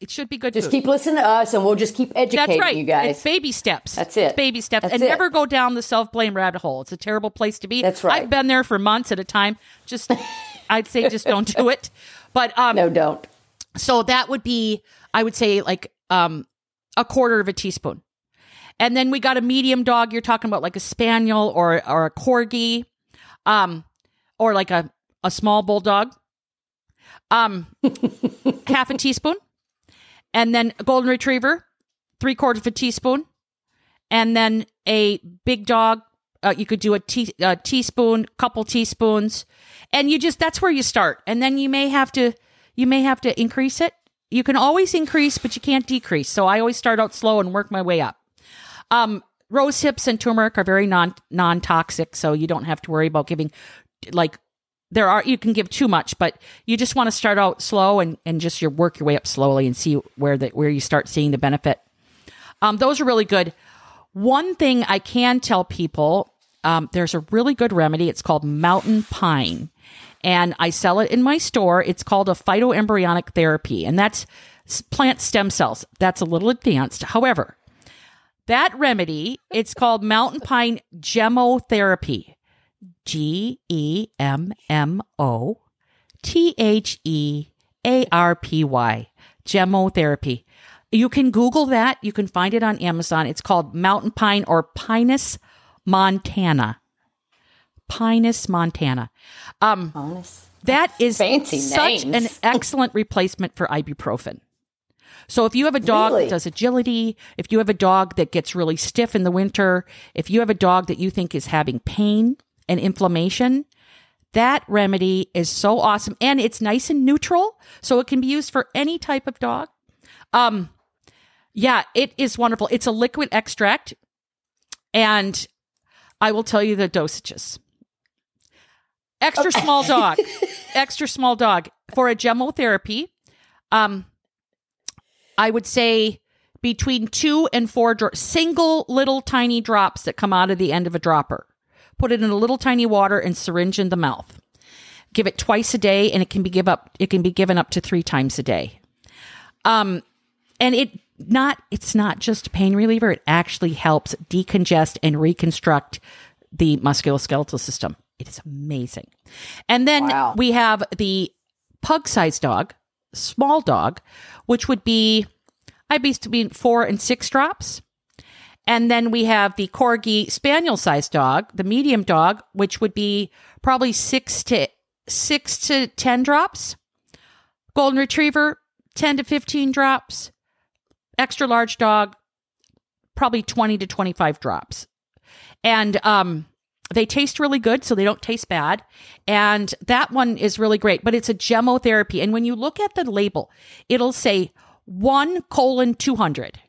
B: it should be good.
C: To just
B: food.
C: keep listening to us, and we'll just keep educating
B: That's right.
C: you guys.
B: It's baby steps.
C: That's it.
B: It's baby steps,
C: That's
B: and
C: it.
B: never go down the self blame rabbit hole. It's a terrible place to be.
C: That's right.
B: I've been there for months at a time. Just, I'd say, just don't do it. But um,
C: no, don't.
B: So that would be, I would say, like um, a quarter of a teaspoon. And then we got a medium dog. You're talking about like a spaniel or or a corgi, um, or like a a small bulldog. Um, half a teaspoon, and then a golden retriever, three quarters of a teaspoon, and then a big dog. Uh, you could do a, tea, a teaspoon, couple teaspoons, and you just that's where you start. And then you may have to you may have to increase it. You can always increase, but you can't decrease. So I always start out slow and work my way up. Um, rose hips and turmeric are very non non toxic, so you don't have to worry about giving like there are you can give too much, but you just want to start out slow and and just your work your way up slowly and see where the where you start seeing the benefit. Um, those are really good. One thing I can tell people, um, there's a really good remedy. It's called mountain pine, and I sell it in my store. It's called a phytoembryonic therapy, and that's plant stem cells. That's a little advanced. However, that remedy, it's called mountain pine gemmotherapy. G E M M O T H E A R P Y. Gemmotherapy. You can Google that. You can find it on Amazon. It's called Mountain Pine or Pinus montana. Pinus montana. Um,
C: Honest.
B: that is
C: Fancy
B: such
C: names.
B: an excellent replacement for ibuprofen. So if you have a dog
C: Really?
B: that does agility, if you have a dog that gets really stiff in the winter, if you have a dog that you think is having pain and inflammation, that remedy is so awesome and it's nice and neutral, so it can be used for any type of dog. Um yeah, it is wonderful. It's a liquid extract and I will tell you the dosages. Extra small dog. Extra small dog for a gemmotherapy. Um I would say between two and four dro- single little tiny drops that come out of the end of a dropper. Put it in a little tiny water and syringe in the mouth. Give it twice a day, and it can be give up. It can be given up to three times a day. Um, and it not it's not just a pain reliever. It actually helps decongest and reconstruct the musculoskeletal system. It is amazing. And then
C: Wow.
B: we have the pug-sized dog, small dog, which would be I'd be between four and six drops. And then we have the corgi spaniel sized dog, the medium dog, which would be probably six to six to ten drops. Golden retriever, ten to fifteen drops. Extra large dog, probably twenty to twenty five drops. And um they taste really good, so they don't taste bad. And that one is really great, but it's a gemmotherapy. And when you look at the label, it'll say one colon 200.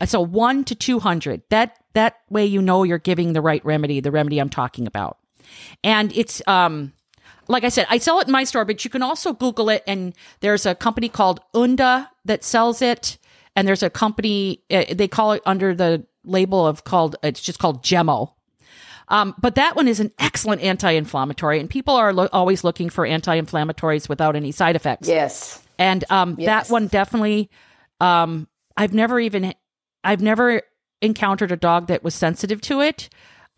B: Uh, So one to 200. That, that way you know you're giving the right remedy, the remedy I'm talking about. And it's, um, like I said, I sell it in my store, but you can also Google it. And there's a company called Unda that sells it. And there's a company, uh, they call it under the label of called, it's just called Gemo. Um, but that one is an excellent anti-inflammatory, and people are lo- always looking for anti-inflammatories without any side effects.
C: Yes.
B: And um,
C: Yes.
B: that one definitely, um, I've never even, I've never encountered a dog that was sensitive to it.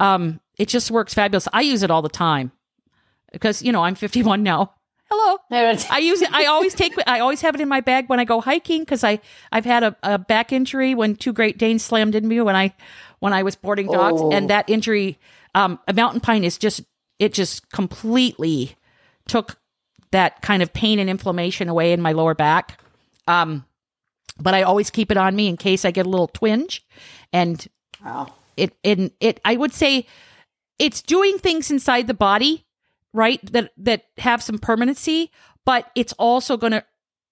B: Um, it just works fabulous. I use it all the time because you know I'm 51 now. Hello. I use it. I always take. I always have it in my bag when I go hiking because I I've had a, a back injury when two Great Danes slammed into me when I when I was boarding dogs,
C: Oh.
B: and that injury, um, a mountain pine is just it just completely took that kind of pain and inflammation away in my lower back. Um, but I always keep it on me in case I get a little twinge. And
C: Wow.
B: it, it, it, I would say it's doing things inside the body, right? That, that have some permanency, but it's also going to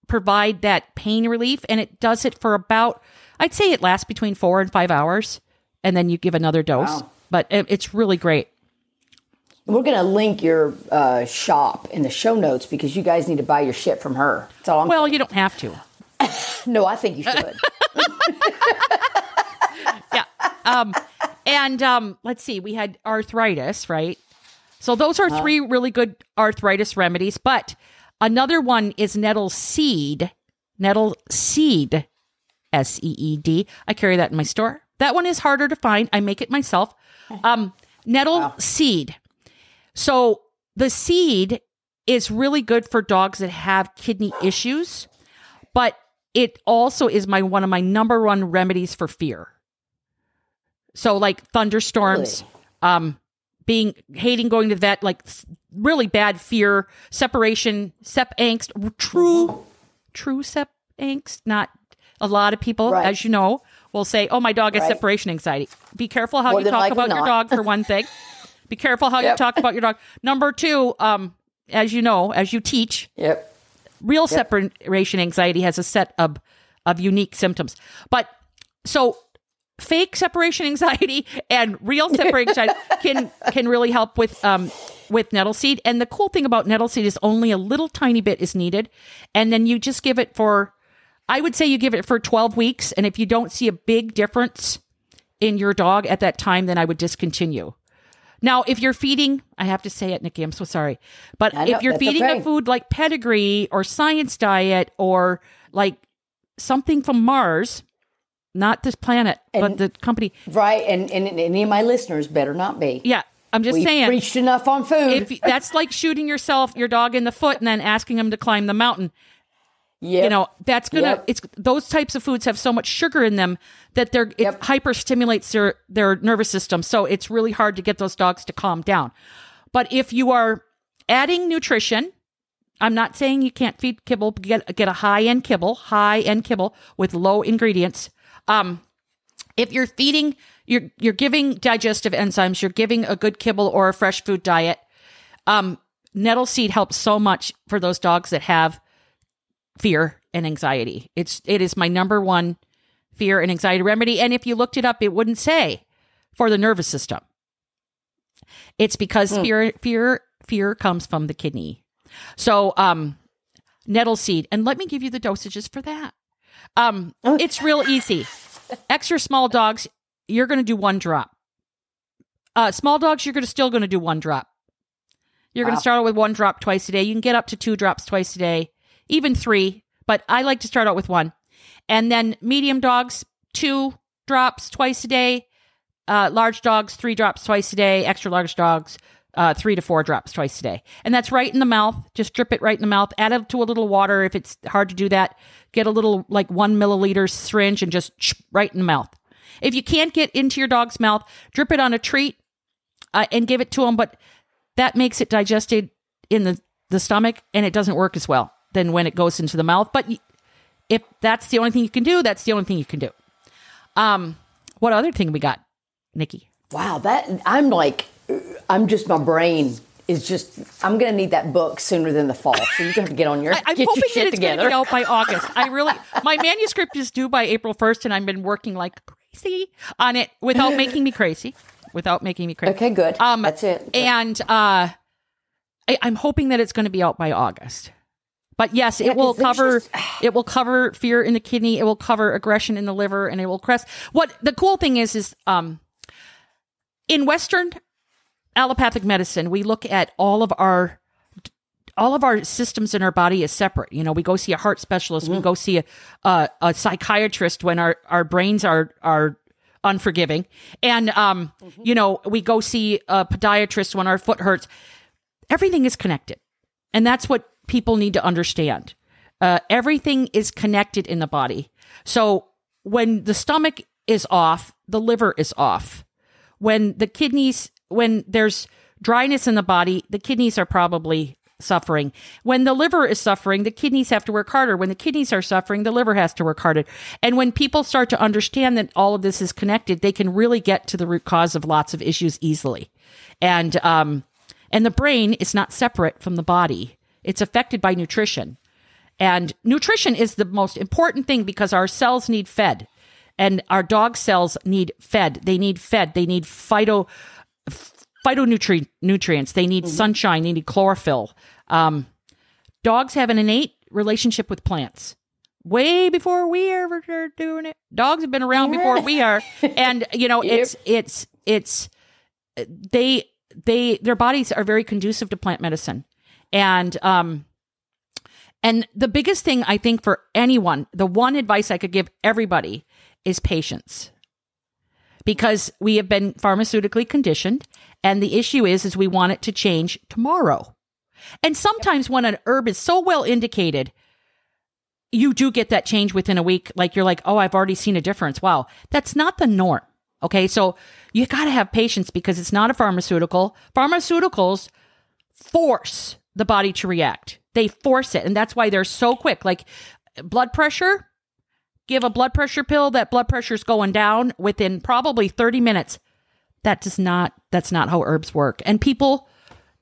B: provide that pain relief. And it does it for about, I'd say it lasts between four and five hours. And then you give another dose.
C: Wow.
B: But it, it's really great.
C: We're going to link your uh, shop in the show notes because you guys need to buy your shit from her. That's all I'm
B: Well, you don't have to.
C: No, I think you should.
B: yeah. Um, and um, let's see, we had arthritis, right? So those are three really good arthritis remedies. But another one is nettle seed. Nettle seed, S E E D. I carry that in my store. That one is harder to find. I make it myself. Um, nettle seed. So the seed is really good for dogs that have kidney issues, but it also is my one of my number one remedies for fear. So like thunderstorms, um, being hating going to the vet, like really bad fear, separation, sep angst, true, true sep angst. Not a lot of people,
C: Right.
B: as you know, will say, "Oh, my dog has
C: Right.
B: separation anxiety." Be careful how
C: More
B: you talk about your dog for one thing. Be careful how you talk about your dog. Number two, um, as you know, as you teach,
C: yep.
B: real separation anxiety has a set of of unique symptoms. But so fake separation anxiety and real separation anxiety can can really help with um with nettle seed. And the cool thing about nettle seed is only a little tiny bit is needed, and then you just give it for. I would say you give it for 12 weeks, and if you don't see a big difference in your dog at that time, then I would discontinue. Now, if you're feeding, I have to say it, Nikki, I'm so sorry. But
C: I know,
B: if you're feeding
C: okay.
B: a food like pedigree or science diet or like something from Mars, not this planet, but the company.
C: Right. And, and, and any of my listeners better not be.
B: Yeah, I'm just
C: we
B: saying.
C: preached enough on food.
B: If that's like shooting yourself, your dog in the foot, and then asking him to climb the mountain,
C: yep.
B: you know that's gonna.
C: Yep.
B: It's those types of foods have so much sugar in them that they're it
C: Yep.
B: hyper stimulates their their nervous system. So it's really hard to get those dogs to calm down. But if you are adding nutrition, I'm not saying you can't feed kibble. Get get a high end kibble, high end kibble with low ingredients. Um, if you're feeding, you're you're giving digestive enzymes. You're giving a good kibble or a fresh food diet. Um, nettle seed helps so much for those dogs that have fear and anxiety. It's it is my number one fear and anxiety remedy. And if you looked it up, it wouldn't say for the nervous system. It's because fear fear fear comes from the kidney. So um nettle seed. And let me give you the dosages for that. Um it's real easy. Extra small dogs, you're gonna do one drop. Uh small dogs, you're gonna still gonna do one drop. You're gonna start with one drop twice a day. You can get up to two drops twice a day, even three, but I like to start out with one. And then medium dogs, two drops twice a day. Uh, large dogs, three drops twice a day. Extra large dogs, uh, three to four drops twice a day. And that's right in the mouth. Just drip it right in the mouth. Add it to a little water if it's hard to do that. Get a little like one milliliter syringe and just right in the mouth. If you can't get into your dog's mouth, drip it on a treat uh, and give it to them. But that makes it digested in the, the stomach and it doesn't work as well than when it goes into the mouth. But if that's the only thing you can do, that's the only thing you can do. Um, what other thing we got, Nikki?
C: Wow, that I'm like, I'm just my brain is just. I'm gonna need that book sooner than the fall. So you're gonna have to get on your
B: I, I'm
C: get
B: hoping
C: your
B: that
C: shit
B: it's going to
C: together.
B: be out by August. I really, my manuscript is due by April 1st, and I've been working like crazy on it without making me crazy. Without making me crazy.
C: Okay, good.
B: Um,
C: That's it.
B: And uh, I, I'm hoping that it's going to be out by August. But yes,
C: Yeah,
B: it will cover
C: just-
B: it will cover fear in the kidney, it will cover aggression in the liver, and it will crest. What the cool thing is is um in Western allopathic medicine, we look at all of our all of our systems in our body is separate. You know, we go see a heart specialist, we go see a, a a psychiatrist when our our brains are are unforgiving, and um, you know, we go see a podiatrist when our foot hurts. Everything is connected, and that's what people need to understand. Uh, everything is connected in the body. So when the stomach is off, the liver is off. When the kidneys, when there's dryness in the body, the kidneys are probably suffering. When the liver is suffering, the kidneys have to work harder. When the kidneys are suffering, the liver has to work harder. And when people start to understand that all of this is connected, they can really get to the root cause of lots of issues easily. And um, and the brain is not separate from the body; it's affected by nutrition. And nutrition is the most important thing because our cells need fed and our dog cells need fed. They need fed. They need phyto phytonutrient nutrients. They need sunshine. They need chlorophyll. Um, dogs have an innate relationship with plants. Way before we ever started doing it, dogs have been around before we are, and you know it's it's it's they they their bodies are very conducive to plant medicine, and um, and the biggest thing I think for anyone, the one advice I could give everybody is patience. Because we have been pharmaceutically conditioned and the issue is is we want it to change tomorrow. And sometimes when an herb is so well indicated, you do get that change within a week like you're like, "Oh, I've already seen a difference." Wow. That's not the norm. Okay? So you got to have patience because it's not a pharmaceutical. Pharmaceuticals force the body to react. They force it. And that's why they're so quick. Like blood pressure, give a blood pressure pill, that blood pressure's going down within probably 30 minutes. That does not, that's not how herbs work. And people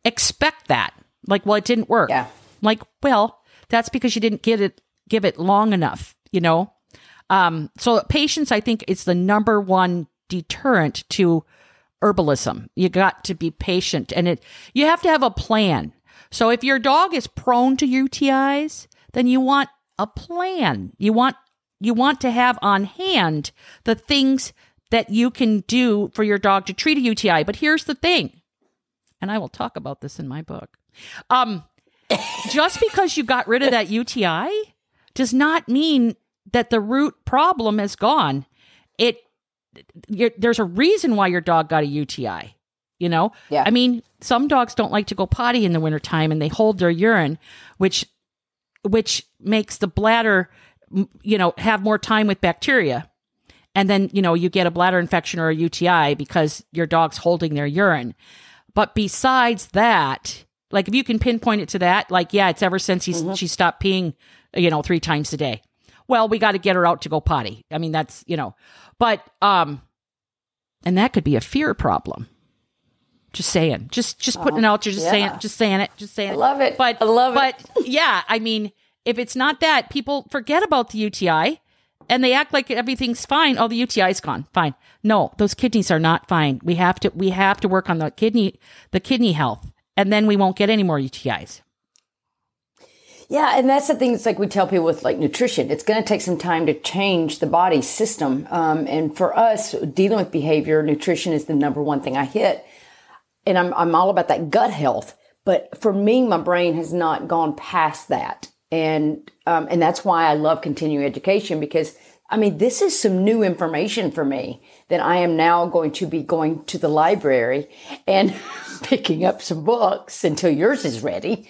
B: expect that. Like, well, it didn't work.
C: Yeah.
B: Like, well, that's because you didn't get it, give it long enough, you know? Um, so patience, I think, is the number one deterrent to herbalism. You got to be patient and it, you have to have a plan. So if your dog is prone to UTIs, then you want a plan. You want you want to have on hand the things that you can do for your dog to treat a UTI. But here's the thing, and I will talk about this in my book. Um, just because you got rid of that UTI does not mean that the root problem is gone. It there's a reason why your dog got a UTI. You know,
C: Yeah.
B: I mean, some dogs don't like to go potty in the wintertime and they hold their urine, which which makes the bladder you know have more time with bacteria. And then you know you get a bladder infection or a UTI because your dog's holding their urine. But besides that like if you can pinpoint it to that like yeah it's ever since he's, she stopped peeing you know 3 times a day. Well we got to get her out to go potty. I mean that's you know but um and that could be a fear problem just saying just just putting it out there just saying just saying it just saying it.
C: I love it.
B: but
C: I love it.
B: but yeah, I mean, if it's not that, people forget about the UTI and they act like everything's fine. Oh, the UTI's gone. Fine. No, those kidneys are not fine. We have to we have to work on the kidney the kidney health, and then we won't get any more UTIs.
C: Yeah, and that's the thing. It's like we tell people with like nutrition, it's going to take some time to change the body system. Um, and for us, dealing with behavior, nutrition is the number one thing I hit. And I'm I'm all about that gut health. But for me, my brain has not gone past that, and um, and that's why I love continuing education because I mean this is some new information for me that I am now going to be going to the library and picking up some books until yours is ready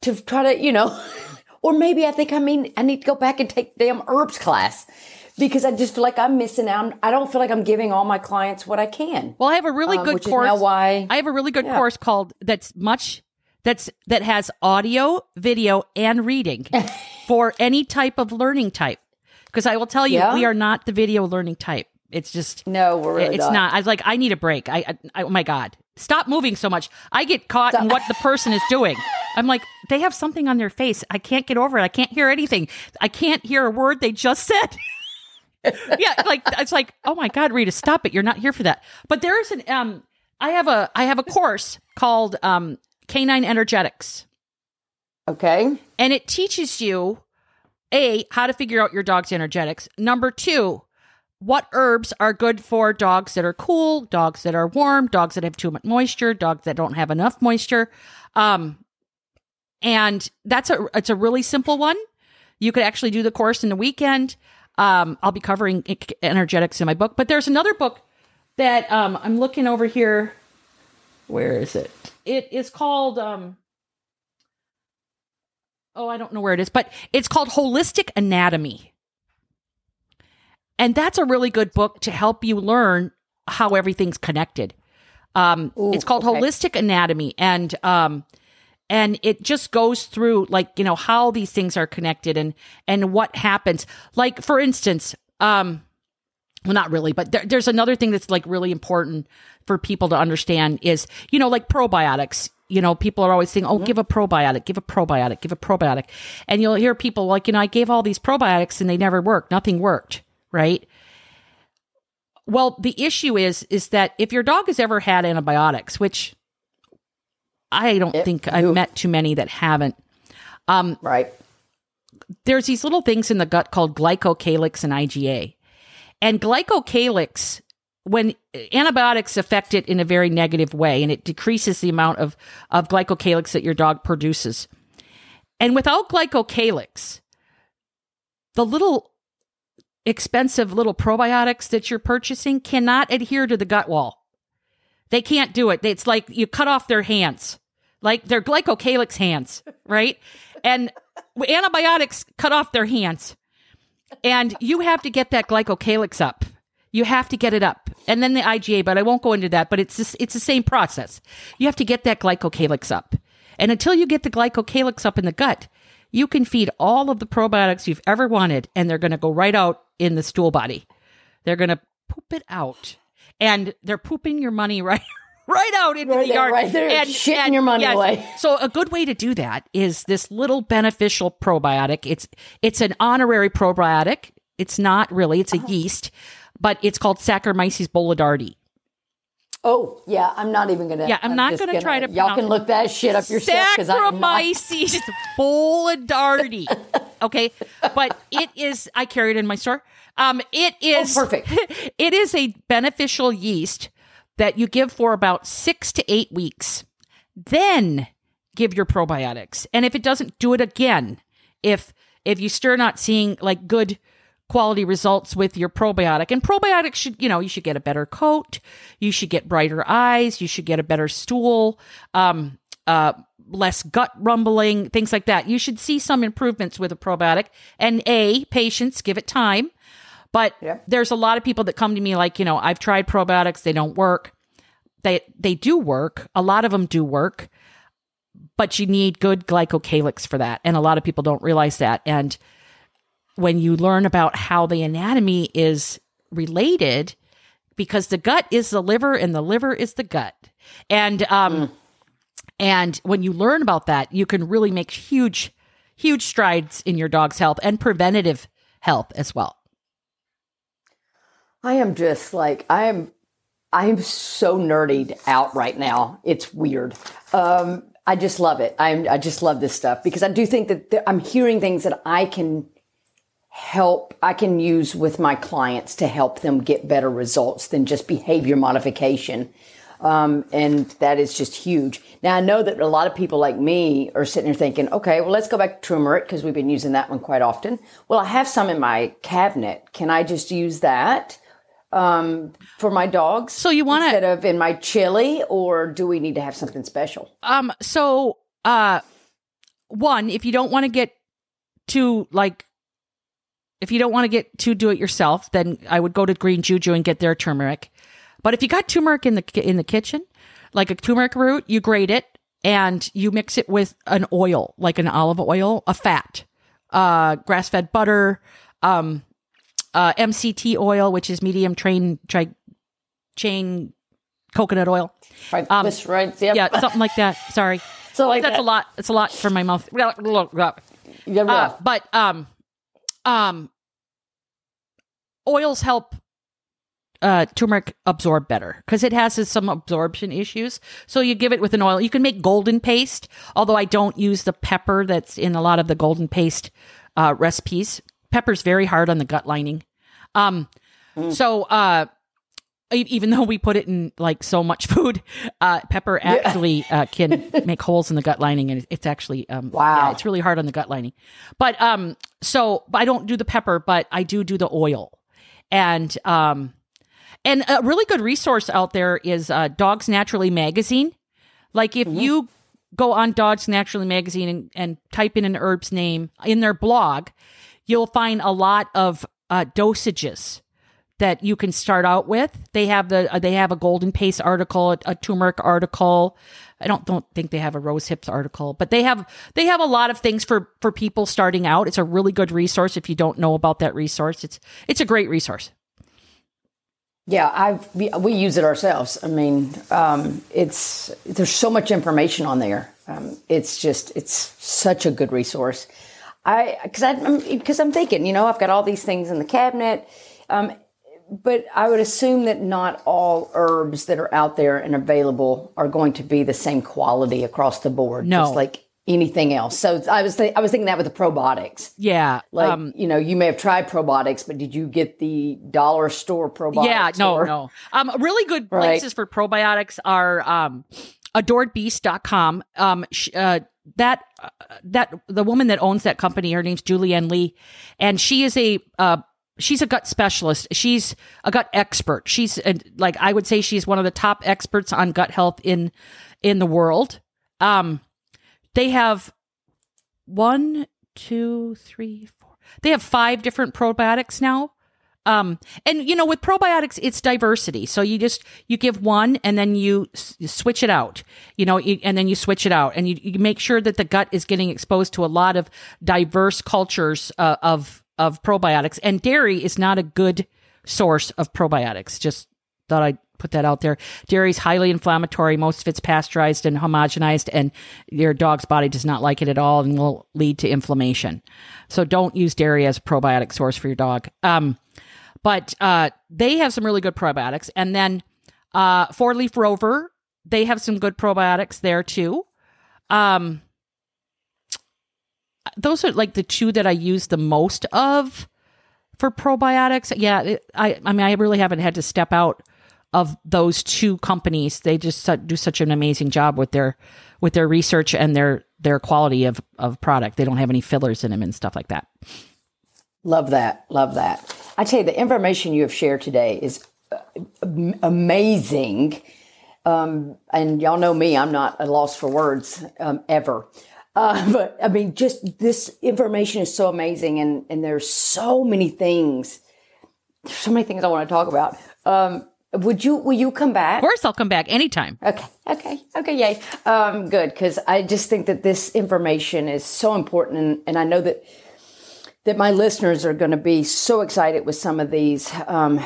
C: to try to, you know, or maybe I think I mean I need to go back and take damn herbs class because I just feel like I'm missing out. I don't feel like I'm giving all my clients what I can.
B: Well, I have a really
C: Um,
B: good course.
C: why-
B: I have a really good
C: Yeah.
B: course called that's much that's that has audio, video, and reading for any type of learning type. Because I will tell you,
C: Yeah?
B: we are not the video learning type. It's just
C: No, we're really
B: it's not. I was like, I need a break. I, I, I oh my god, stop moving so much. I get caught in what the person is doing. I'm like, they have something on their face. I can't get over it. I can't hear anything. I can't hear a word they just said. yeah, like it's like, oh my god, Rita, stop it. You're not here for that. But there's an um, I have a I have a course called um Canine Energetics
C: Okay.
B: and it teaches you a how to figure out your dog's energetics number two what herbs are good for dogs that are cool dogs that are warm dogs that have too much moisture dogs that don't have enough moisture um and that's a it's a really simple one you could actually do the course in the weekend um i'll be covering energetics in my book but there's another book that um i'm looking over here where is it it is called um oh, I don't know where it is, but it's called Holistic Anatomy. And that's a really good book to help you learn how everything's connected. Um,
C: Ooh,
B: it's called
C: okay.
B: Holistic Anatomy, and um, and it just goes through like you know how these things are connected and and what happens. Like for instance um well not really but there, there's another thing that's like really important for people to understand is you know like probiotics. You know people are always saying oh give a probiotic give a probiotic give a probiotic. And you'll hear people like you know i gave all these probiotics and they never worked. Nothing worked right? Well the issue is is that if your dog has ever had antibiotics which i don't
A: Yep.
B: think i've met too many that haven't um,
A: Right.
B: there's these little things in the gut called glycocalyx and IgA. And glycocalyx, when antibiotics affect it in a very negative way, and it decreases the amount of, of glycocalyx that your dog produces. And without glycocalyx, the little expensive little probiotics that you're purchasing cannot adhere to the gut wall. They can't do it. It's like you cut off their hands, like their glycocalyx hands, right? And antibiotics cut off their hands. And you have to get that glycocalyx up. You have to get it up. And then the IgA, but I won't go into that, but it's just, it's the same process. You have to get that glycocalyx up. And until you get the glycocalyx up in the gut, you can feed all of the probiotics you've ever wanted and they're going to go right out in the stool body. They're going to poop it out. And they're pooping your money right right out into
A: Right
B: the
A: there,
B: yard.
A: right there, and, shitting your money away.
B: So a good way to do that is this little beneficial probiotic. It's it's an honorary probiotic. It's not really. It's a
A: Uh-huh.
B: yeast, but it's called Saccharomyces boulardii.
A: Oh, yeah. I'm not even going to.
B: Yeah, I'm not
A: just
B: gonna try to
A: Y'all can look that shit up yourself because I'm not.
B: Saccharomyces boulardii. Okay, but it is. I carry it in my store. Um, it is
A: Oh, perfect.
B: It is a beneficial yeast that you give for about six to eight weeks. Then give your probiotics, and if it doesn't, do it again. If if you still not seeing like good quality results with your probiotic. And probiotics should, you know, you should get a better coat, you should get brighter eyes, you should get a better stool, um, uh, less gut rumbling, things like that. You should see some improvements with a probiotic. And A, patience, give it time. But
A: Yep.
B: there's a lot of people that come to me like, you know, I've tried probiotics, they don't work. They they do work. A lot of them do work, but you need good glycocalyx for that. And a lot of people don't realize that. And when you learn about how the anatomy is related, because the gut is the liver and the liver is the gut. And um and when you learn about that, you can really make huge, huge strides in your dog's health and preventative health as well.
A: I am just like I am. I am so nerdied out right now. It's weird. Um, I just love it. I'm. I just love this stuff because I do think that th- I'm hearing things that I can help. I can use with my clients to help them get better results than just behavior modification. Um, and that is just huge. Now I know that a lot of people like me are sitting there thinking, okay, well, let's go back to turmeric because we've been using that one quite often. Well, I have some in my cabinet. Can I just use that um, for my dogs?
B: So you wanna-
A: instead of in my chili, or do we need to have something special?
B: Um, so uh one, if you don't want to get too like if you don't want to get to do it yourself, then I would go to Green Juju and get their turmeric. But if you got turmeric in the in the kitchen, like a turmeric root, you grate it and you mix it with an oil, like an olive oil, a fat, uh, grass fed butter, um, uh, MCT oil, which is medium train tri- chain coconut oil.
A: Right, this right? Yep.
B: Um, Yeah, something like that. Sorry.
A: So like
B: That's
A: that.
B: a lot. It's a lot for my mouth. Uh, but um, um, oils help uh, turmeric absorb better because it has some absorption issues. So you give it with an oil. You can make golden paste, although I don't use the pepper that's in a lot of the golden paste uh, recipes. Pepper's very hard on the gut lining. Um, so uh, even though we put it in like so much food, uh, pepper actually uh, can make holes in the gut lining, and it's actually um,
A: Wow.
B: yeah, it's really hard on the gut lining. But um, so I don't do the pepper, but I do do the oil, and um, and a really good resource out there is uh, Dogs Naturally magazine. Like if you go on Dogs Naturally magazine and, and type in an herb's name in their blog, you'll find a lot of uh, dosages that you can start out with. They have the uh, they have a golden paste article, a, a turmeric article. I don't don't think they have a rose hips article, but they have they have a lot of things for for people starting out. It's a really good resource if you don't know about that resource. It's it's a great resource.
A: Yeah, I we, use it ourselves. I mean, um, it's there's so much information on there. Um, it's just it's such a good resource. I because I because I'm thinking, you know, I've got all these things in the cabinet, um, but I would assume that not all herbs that are out there and available are going to be the same quality across the board.
B: No.
A: just like anything else. So I was th- I was thinking that with the probiotics.
B: Yeah,
A: Like
B: um,
A: you know, you may have tried probiotics, but did you get the dollar store probiotics?
B: yeah, no,
A: or-
B: no. Um, really good
A: Right.
B: places for probiotics are um, adoredbeast.com. Um, sh- uh, that uh, that the woman that owns that company, her name's Julianne Lee, and she is a uh, she's a gut specialist. She's a gut expert. She's uh, like I would say she's one of the top experts on gut health in in the world. Um, they have one, two, three, four. They have five different probiotics now. Um, and you know, with probiotics, it's diversity. So you just you give one, and then you, s- you switch it out. You know, you, and then you switch it out, and you, you make sure that the gut is getting exposed to a lot of diverse cultures uh, of of probiotics. And dairy is not a good source of probiotics. Just thought I'd put that out there. Dairy is highly inflammatory. Most of it's pasteurized and homogenized, and your dog's body does not like it at all and will lead to inflammation. So don't use dairy as a probiotic source for your dog. Um, but uh, they have some really good probiotics. And then uh, Four Leaf Rover, they have some good probiotics there too. Um, those are like the two that I use the most of for probiotics. Yeah, I I mean I really haven't had to step out of those two companies. They just do such an amazing job with their with their research and their their quality of of product. They don't have any fillers in them and stuff like that.
A: Love that. Love that. I tell you, the information you have shared today is uh, amazing. Um, and y'all know me, I'm not a loss for words um, ever. Uh, but I mean, just this information is so amazing, and, and there's so many things, there's so many things I want to talk about. Um, would you, will you come back?
B: Of course, I'll come back anytime.
A: Okay, okay, okay, yay. Um, good, because I just think that this information is so important, and, and I know that that my listeners are going to be so excited with some of these, um,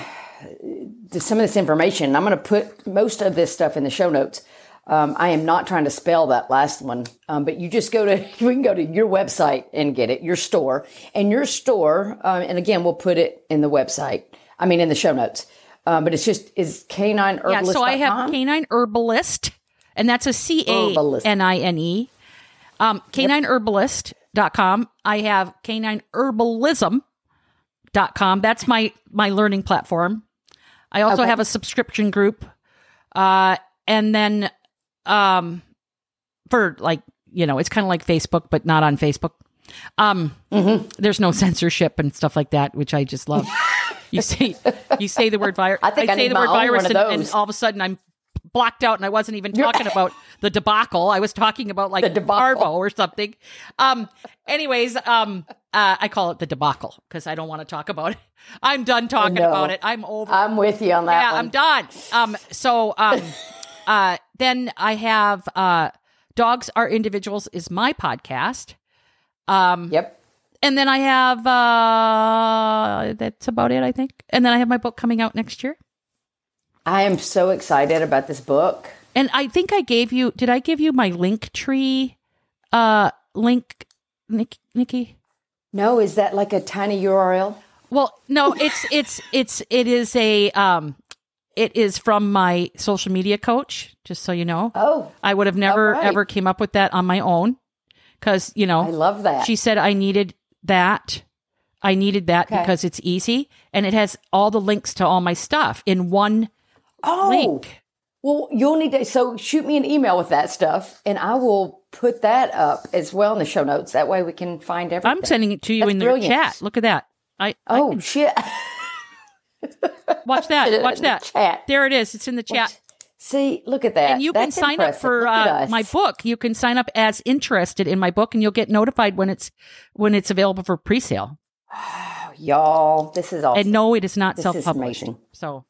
A: some of this information. I'm going to put most of this stuff in the show notes. Um, I am not trying to spell that last one, um, but you just go to we can go to your website and get it, your store, and your store. Um, and again, we'll put it in the website. I mean, in the show notes. Um, but it's just is canine herbalist.
B: Yeah, so I have canine herbalist, and that's a C A N I N E. Um, canineherbalist.com. I have canine canineherbalism.com. That's my my learning platform. I also
A: Okay.
B: have a subscription group. Uh, and then um for like, you know, it's kind of like Facebook, but not on Facebook. Um, there's no censorship and stuff like that, which I just love. you say you say the word virus.
A: I think I
B: say the word virus, and, and all of a sudden I'm blocked out, and I wasn't even talking about the debacle. I was talking about like
A: The debacle.
B: Arvo or something. Um. Anyways, um, uh, I call it the debacle because I don't want to talk about it. I'm done talking
A: know.
B: about it. I'm over.
A: I'm with you on that
B: yeah,
A: one.
B: I'm done. Um. So um, uh, then I have uh, dogs are individuals is my podcast. Um.
A: Yep.
B: And then I have uh that's about it, I think. And then I have my book coming out next year.
A: I am so excited about this book.
B: And I think I gave you did I give you my Linktree uh link Nick, Nikki?
A: No, is that like a tiny URL?
B: Well, no, it's it's it's it is a um it is from my social media coach, just so you know.
A: Oh,
B: I would have never
A: right.
B: ever came up with that on my own cuz you know,
A: I love that.
B: She said I needed that. I needed that
A: Okay.
B: because it's easy and it has all the links to all my stuff in one
A: oh,
B: link.
A: well, you'll need to. So shoot me an email with that stuff, and I will put that up as well in the show notes. That way we can find everything.
B: I'm sending it to you
A: That's
B: in the
A: brilliant.
B: chat. Look at that. I, I
A: Oh shit!
B: watch that. Watch
A: in the
B: that.
A: chat.
B: There it is. It's in the chat.
A: See, look at that.
B: And you can
A: That's
B: sign up for uh, my book. You can sign up as interested in my book, and you'll get notified when it's when it's available for pre-sale.
A: Oh, y'all, this is awesome.
B: And no, it is not
A: This
B: self-published. So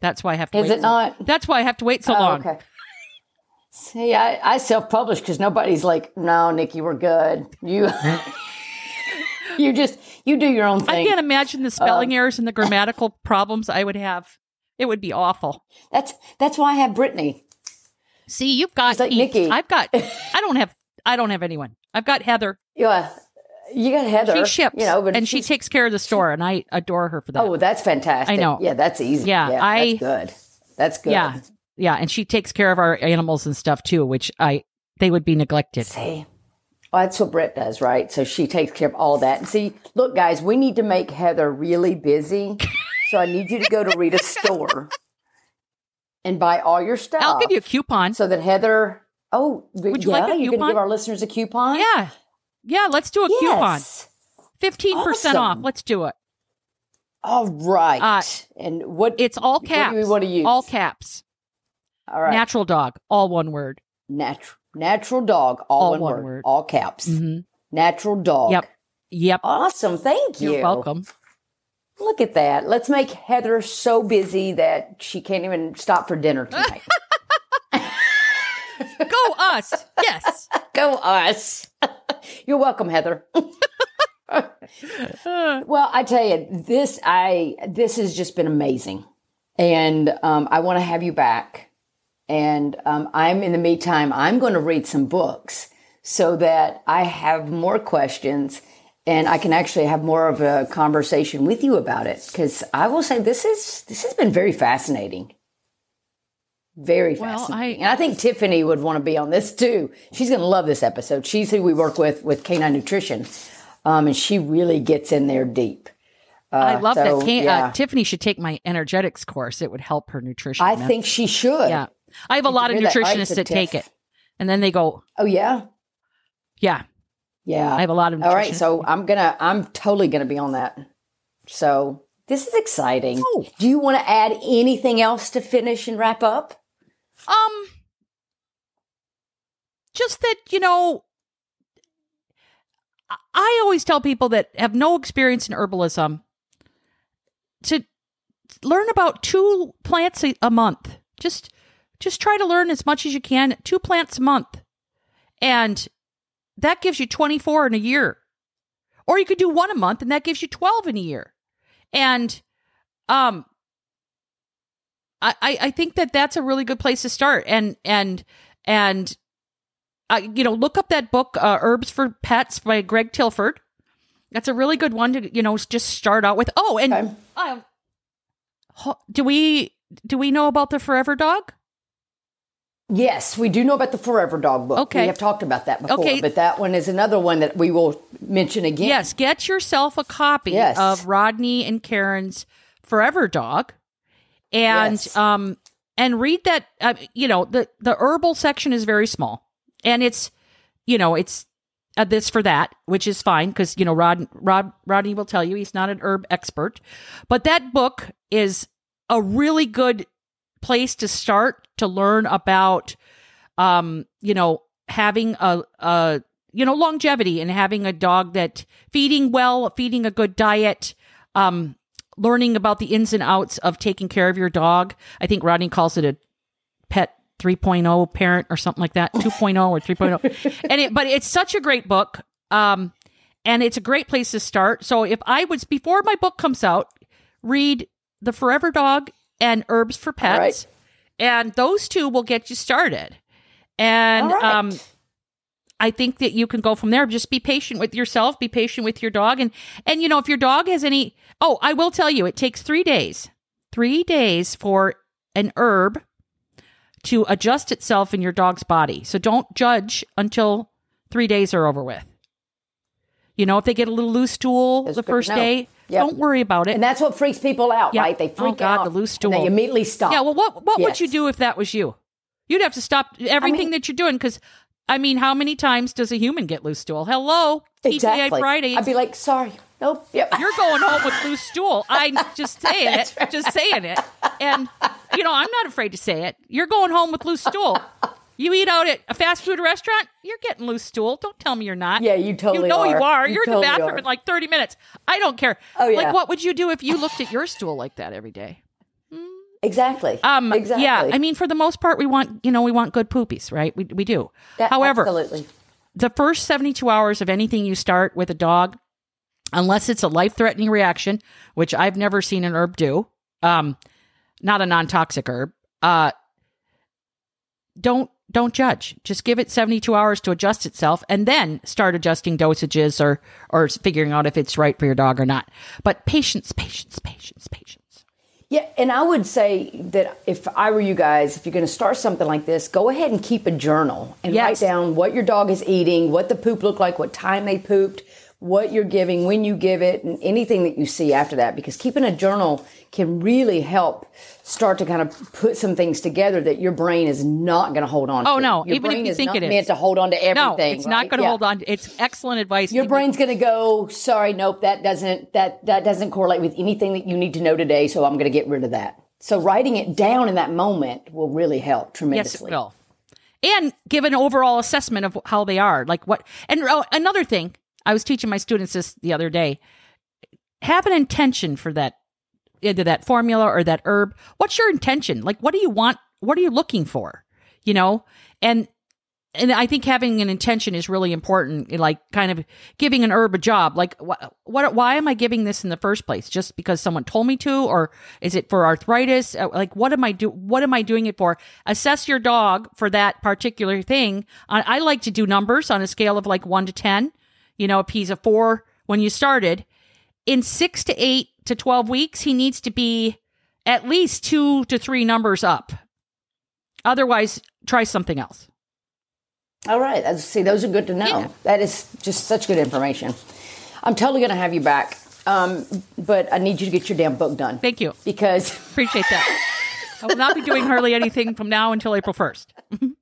B: that's why I have to
A: Is
B: wait.
A: it
B: so-
A: not?
B: That's why I have to wait so
A: Oh,
B: long.
A: okay. See, I, I self-publish because nobody's like, no, Nikki, we're good. You, you just you do your own thing.
B: I can't imagine the
A: Um,
B: spelling errors and the grammatical problems I would have. It would be awful.
A: That's that's why I have Brittany.
B: See, you've got
A: like Nikki.
B: I've got. I don't have. I don't have anyone. I've got Heather.
A: Yeah, you got Heather.
B: She ships,
A: you know, but
B: and she takes care of the store, and I adore her for that.
A: Oh, that's fantastic.
B: I know.
A: Yeah, that's easy.
B: Yeah,
A: Yeah,
B: I-
A: that's good. That's good.
B: Yeah, yeah, and she takes care of our animals and stuff too, which I they would be neglected.
A: See, well, that's what Brett does, right? So she takes care of all that. And see, look, guys, we need to make Heather really busy. so I need you to go to Rita's store and buy all your stuff.
B: I'll give you a coupon.
A: so that Heather. Oh,
B: Would you
A: yeah,
B: like a coupon?
A: you're going to
B: coupon?
A: give our listeners a coupon?
B: yeah, yeah. Let's do a coupon. Fifteen percent off. Let's do it.
A: All right.
B: Uh,
A: and what?
B: It's all caps.
A: What do we wanna use?
B: All caps.
A: all right.
B: Natural dog. All one word.
A: Natural, natural dog. All,
B: All
A: one,
B: one
A: word,
B: word.
A: All caps.
B: Mhm.
A: Natural dog.
B: Yep. Yep.
A: Awesome. Thank you.
B: You're welcome.
A: Look at that. Let's make Heather so busy that she can't even stop for dinner tonight.
B: Go us. Yes.
A: Go us. You're welcome, Heather. well, I tell you, this I this has just been amazing, and um, I want to have you back. And um, I'm in the meantime, I'm going to read some books so that I have more questions and I can actually have more of a conversation with you about it. Because I will say this is this has been very fascinating. Very
B: Well,
A: fascinating.
B: I-
A: and I think Tiffany would want to be on this too. She's going to love this episode. She's who we work with with Canine Nutrition. Um, and she really gets in there deep.
B: I love
A: so,
B: that. Can-
A: yeah.
B: uh, Tiffany should take my energetics course. It would help her nutrition.
A: I think she should.
B: Yeah. I have a lot of
A: hear that, right,
B: nutritionists that take it, and then they go,
A: Oh yeah.
B: "Yeah,
A: Yeah.
B: I have a lot of."
A: All right. So I'm gonna. I'm totally gonna be on that. So this is exciting.
B: Oh.
A: Do you want to add anything else to finish and wrap up?
B: Um, just that you know, I- always tell people that have no experience in herbalism to learn about two plants a, a month. Just, just try to learn as much as you can. Two plants a month, and that gives you twenty four in a year. Or you could do one a month, and that gives you twelve in a year. And, um, I, I I think that that's a really good place to start. And and and uh, you know, look up that book, uh, Herbs for Pets by Greg Tilford. That's a really good one to you know just start out with. Oh, and
A: Okay.
B: um, do we do we know about the Forever Dog?
A: Yes, we do know about the Forever Dog book.
B: Okay.
A: We have talked about that before,
B: Okay.
A: but that one is another one that we will mention again.
B: Yes, get yourself a copy
A: Yes.
B: of Rodney and Karen's Forever Dog, and
A: Yes.
B: um and read that. Uh, you know the the herbal section is very small, and it's you know it's uh, this for that, which is fine because you know Rod Rod Rodney will tell you he's not an herb expert, but that book is a really good place to start to learn about um you know having a a you know longevity and having a dog that feeding well feeding a good diet um learning about the ins and outs of taking care of your dog. I think rodney calls it a pet 3.0 parent or something like that 2.0 or 3.0 and it but it's such a great book um and it's a great place to start. So if i was before my book comes out read the forever dog and herbs for pets
A: right.
B: and those two will get you started and
A: right.
B: um I think that you can go from there. Just be patient with yourself, be patient with your dog. And, and, you know, if your dog has any, oh, I will tell you, it takes three days, three days for an herb to adjust itself in your dog's body. So don't judge until three days are over with. You know, if they get a little loose stool
A: That's
B: the first day,
A: Yep.
B: don't worry about it.
A: and that's what freaks people out,
B: Yeah.
A: right? They freak
B: Oh,
A: freak
B: God,
A: out.
B: the loose
A: and they
B: stool.
A: immediately stop.
B: Yeah, well, what what would you do if that was you? You'd have to stop everything that you're doing because, I mean, how many times does a human get loose stool? Hello, TGI
A: exactly.
B: Fridays.
A: I'd be like, sorry, nope, yep.
B: you're going home with loose stool. I'm just saying it, just saying it, and you know I'm not afraid to say it. You're going home with loose stool. You eat out at a fast food restaurant, you're getting loose stool. Don't tell me you're not.
A: Yeah, you totally
B: You know you
A: are.
B: are.
A: You
B: You're in the bathroom
A: are.
B: in like 30 minutes. I don't care.
A: Oh, yeah.
B: Like, what would you do if you looked at your stool like that every day?
A: Exactly.
B: Um,
A: exactly.
B: yeah. I mean, for the most part, we want, you know, we want good poopies, right? We, we do.
A: That-
B: However,
A: absolutely.
B: the first 72 hours of anything you start with a dog, unless it's a life threatening reaction, which I've never seen an herb do, um, not a non toxic herb, uh, don't don't judge. Just give it 72 hours to adjust itself and then start adjusting dosages or or figuring out if it's right for your dog or not. But patience, patience, patience, patience.
A: Yeah, and I would say that if I were you guys, if you're going to start something like this, go ahead and keep a journal and
B: Yes.
A: write down what your dog is eating, what the poop looked like, what time they pooped, what you're giving, when you give it, and anything that you see after that. Because keeping a journal can really help start to kind of put some things together that your brain is not going to hold on
B: Oh,
A: to.
B: no,
A: your
B: even if you
A: is
B: think
A: not
B: it is.
A: meant to hold on to everything.
B: No, it's not going to
A: Yeah.
B: hold on. It's excellent advice.
A: Your brain's going to go, sorry, nope, that doesn't that that doesn't correlate with anything that you need to know today, so I'm going to get rid of that. So writing it down in that moment will really help
B: Yes, it
A: tremendously.
B: will. And give an overall assessment of how they are. Like what, and oh, another thing, I was teaching my students this the other day. Have an intention for that, either that formula or that herb. What's your intention? Like, what do you want? What are you looking for? You know, and and I think having an intention is really important. Like, kind of giving an herb a job. Like, what, what, why am I giving this in the first place? Just because someone told me to, or is it for arthritis? Uh, Like, what am I do? What am I doing it for? Assess your dog for that particular thing. I, I like to do numbers on a scale of like one to ten. You know, a he's a four when you started, in six to eight to twelve weeks, he needs to be at least two to three numbers up. Otherwise, try something else.
A: All right, see, those are good to know.
B: Yeah.
A: That is just such good information. I'm totally going to have you back, um, but I need you to get your damn book done
B: Thank you.
A: because
B: Appreciate that. I will not be doing hardly anything from now until April 1st.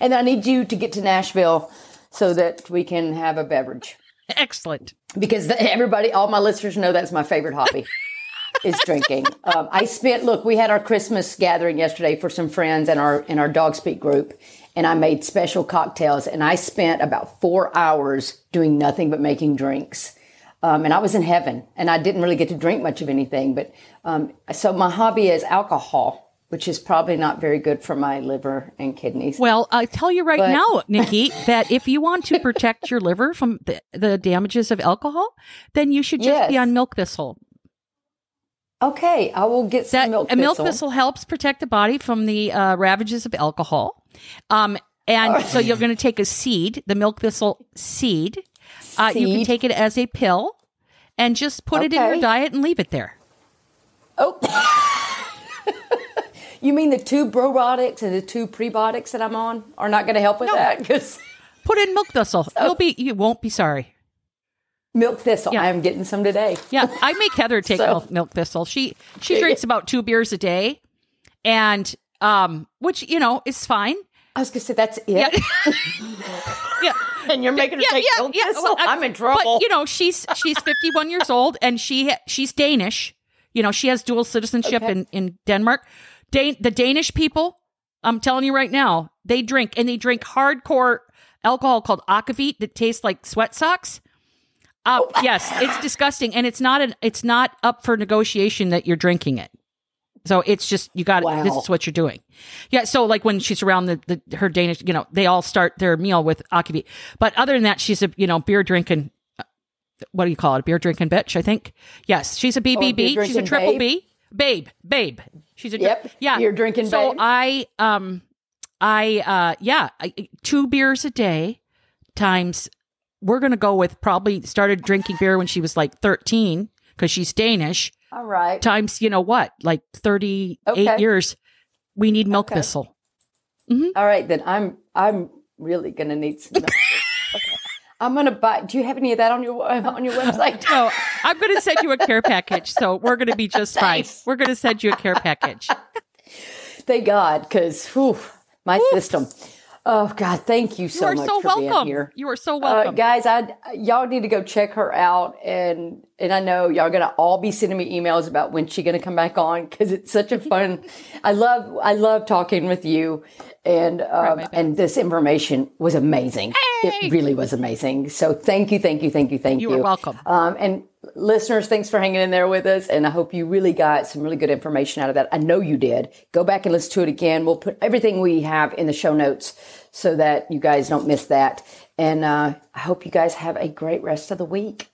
A: and I need you to get to Nashville so that we can have a beverage.
B: Excellent.
A: because everybody, all my listeners know that's my favorite hobby is drinking. Um, I spent look, we had our Christmas gathering yesterday for some friends and our in our dog speak group, and I made special cocktails, and I spent about four hours doing nothing but making drinks. Um, and I was in heaven, and I didn't really get to drink much of anything. But um, so my hobby is alcohol, which is probably not very good for my liver and kidneys.
B: Well, I tell you right
A: But-
B: now, Nikki, that if you want to protect your liver from the, the damages of alcohol, then you should just be on milk thistle.
A: okay, I will get some
B: That
A: milk
B: a milk
A: thistle.
B: thistle helps protect the body from the uh, ravages of alcohol. Um, and so you're going to take a seed, the milk thistle seed. Uh, you can take it as a pill and just put it in your diet and leave it there.
A: Oh. you mean the two probiotics and the two prebiotics that I'm on are not going to help with
B: No.
A: that? Because
B: Put in milk thistle. You'll be you won't be sorry.
A: milk thistle,
B: Yeah.
A: I am getting some today.
B: Yeah, I make Heather take
A: So-
B: milk, thistle. She she drinks about two beers a day, and um, which you know is fine.
A: I was going to say that's it.
B: Yeah, yeah,
A: And you're making her take milk thistle?
B: well, I-
A: I'm in trouble.
B: But you know, she's she's 51 years old, and she she's Danish. You know, she has dual citizenship
A: Okay.
B: in in Denmark. Dan- the Danish people, I'm telling you right now, they drink and they drink hardcore alcohol called akavit that tastes like sweat socks. Uh,
A: Oh.
B: yes, it's disgusting, and it's not an it's not up for negotiation that you're drinking it. So it's just you got
A: Wow.
B: this is what you're doing. Yeah. So like when she's around the, the her Danish, you know, they all start their meal with akavit. But other than that, she's a you know beer drinking. uh, What do you call it? A beer drinking bitch. I think. Yes, she's a BBB. she's a
A: Oh,
B: triple
A: babe.
B: B. Babe, babe. She's a
A: Yep,
B: Yeah,
A: beer drinking
B: So
A: babe.
B: I um, I uh, yeah, I, two beers a day times. We're gonna go with probably started drinking beer when she was like 13 because she's Danish
A: All right.
B: times you know what like 38
A: Okay.
B: years we need milk
A: Okay.
B: thistle
A: All right, then I'm I'm really going to need some milk. Okay. I'm going to buy. Do you have any of that on your on your website?
B: no i'm going to send you a care package so we're going to be just fine
A: Thanks.
B: we're going to send you a care package
A: Thank God, because my system. Oh God, thank you
B: you
A: so
B: are
A: much
B: so
A: for being
B: welcome
A: here.
B: you are so
A: Uh,
B: welcome
A: guys, I y'all need to go check her out and And I know y'all gonna all be sending me emails about when she gonna come back on because it's such a fun. I love I love talking with you, and um, and this information was amazing. It really was amazing. So thank you, thank you, thank you, thank you.
B: You are welcome.
A: Um, and listeners, thanks for hanging in there with us. And I hope you really got some really good information out of that. I know you did. Go back and listen to it again. We'll put everything we have in the show notes so that you guys don't miss that. And uh, I hope you guys have a great rest of the week.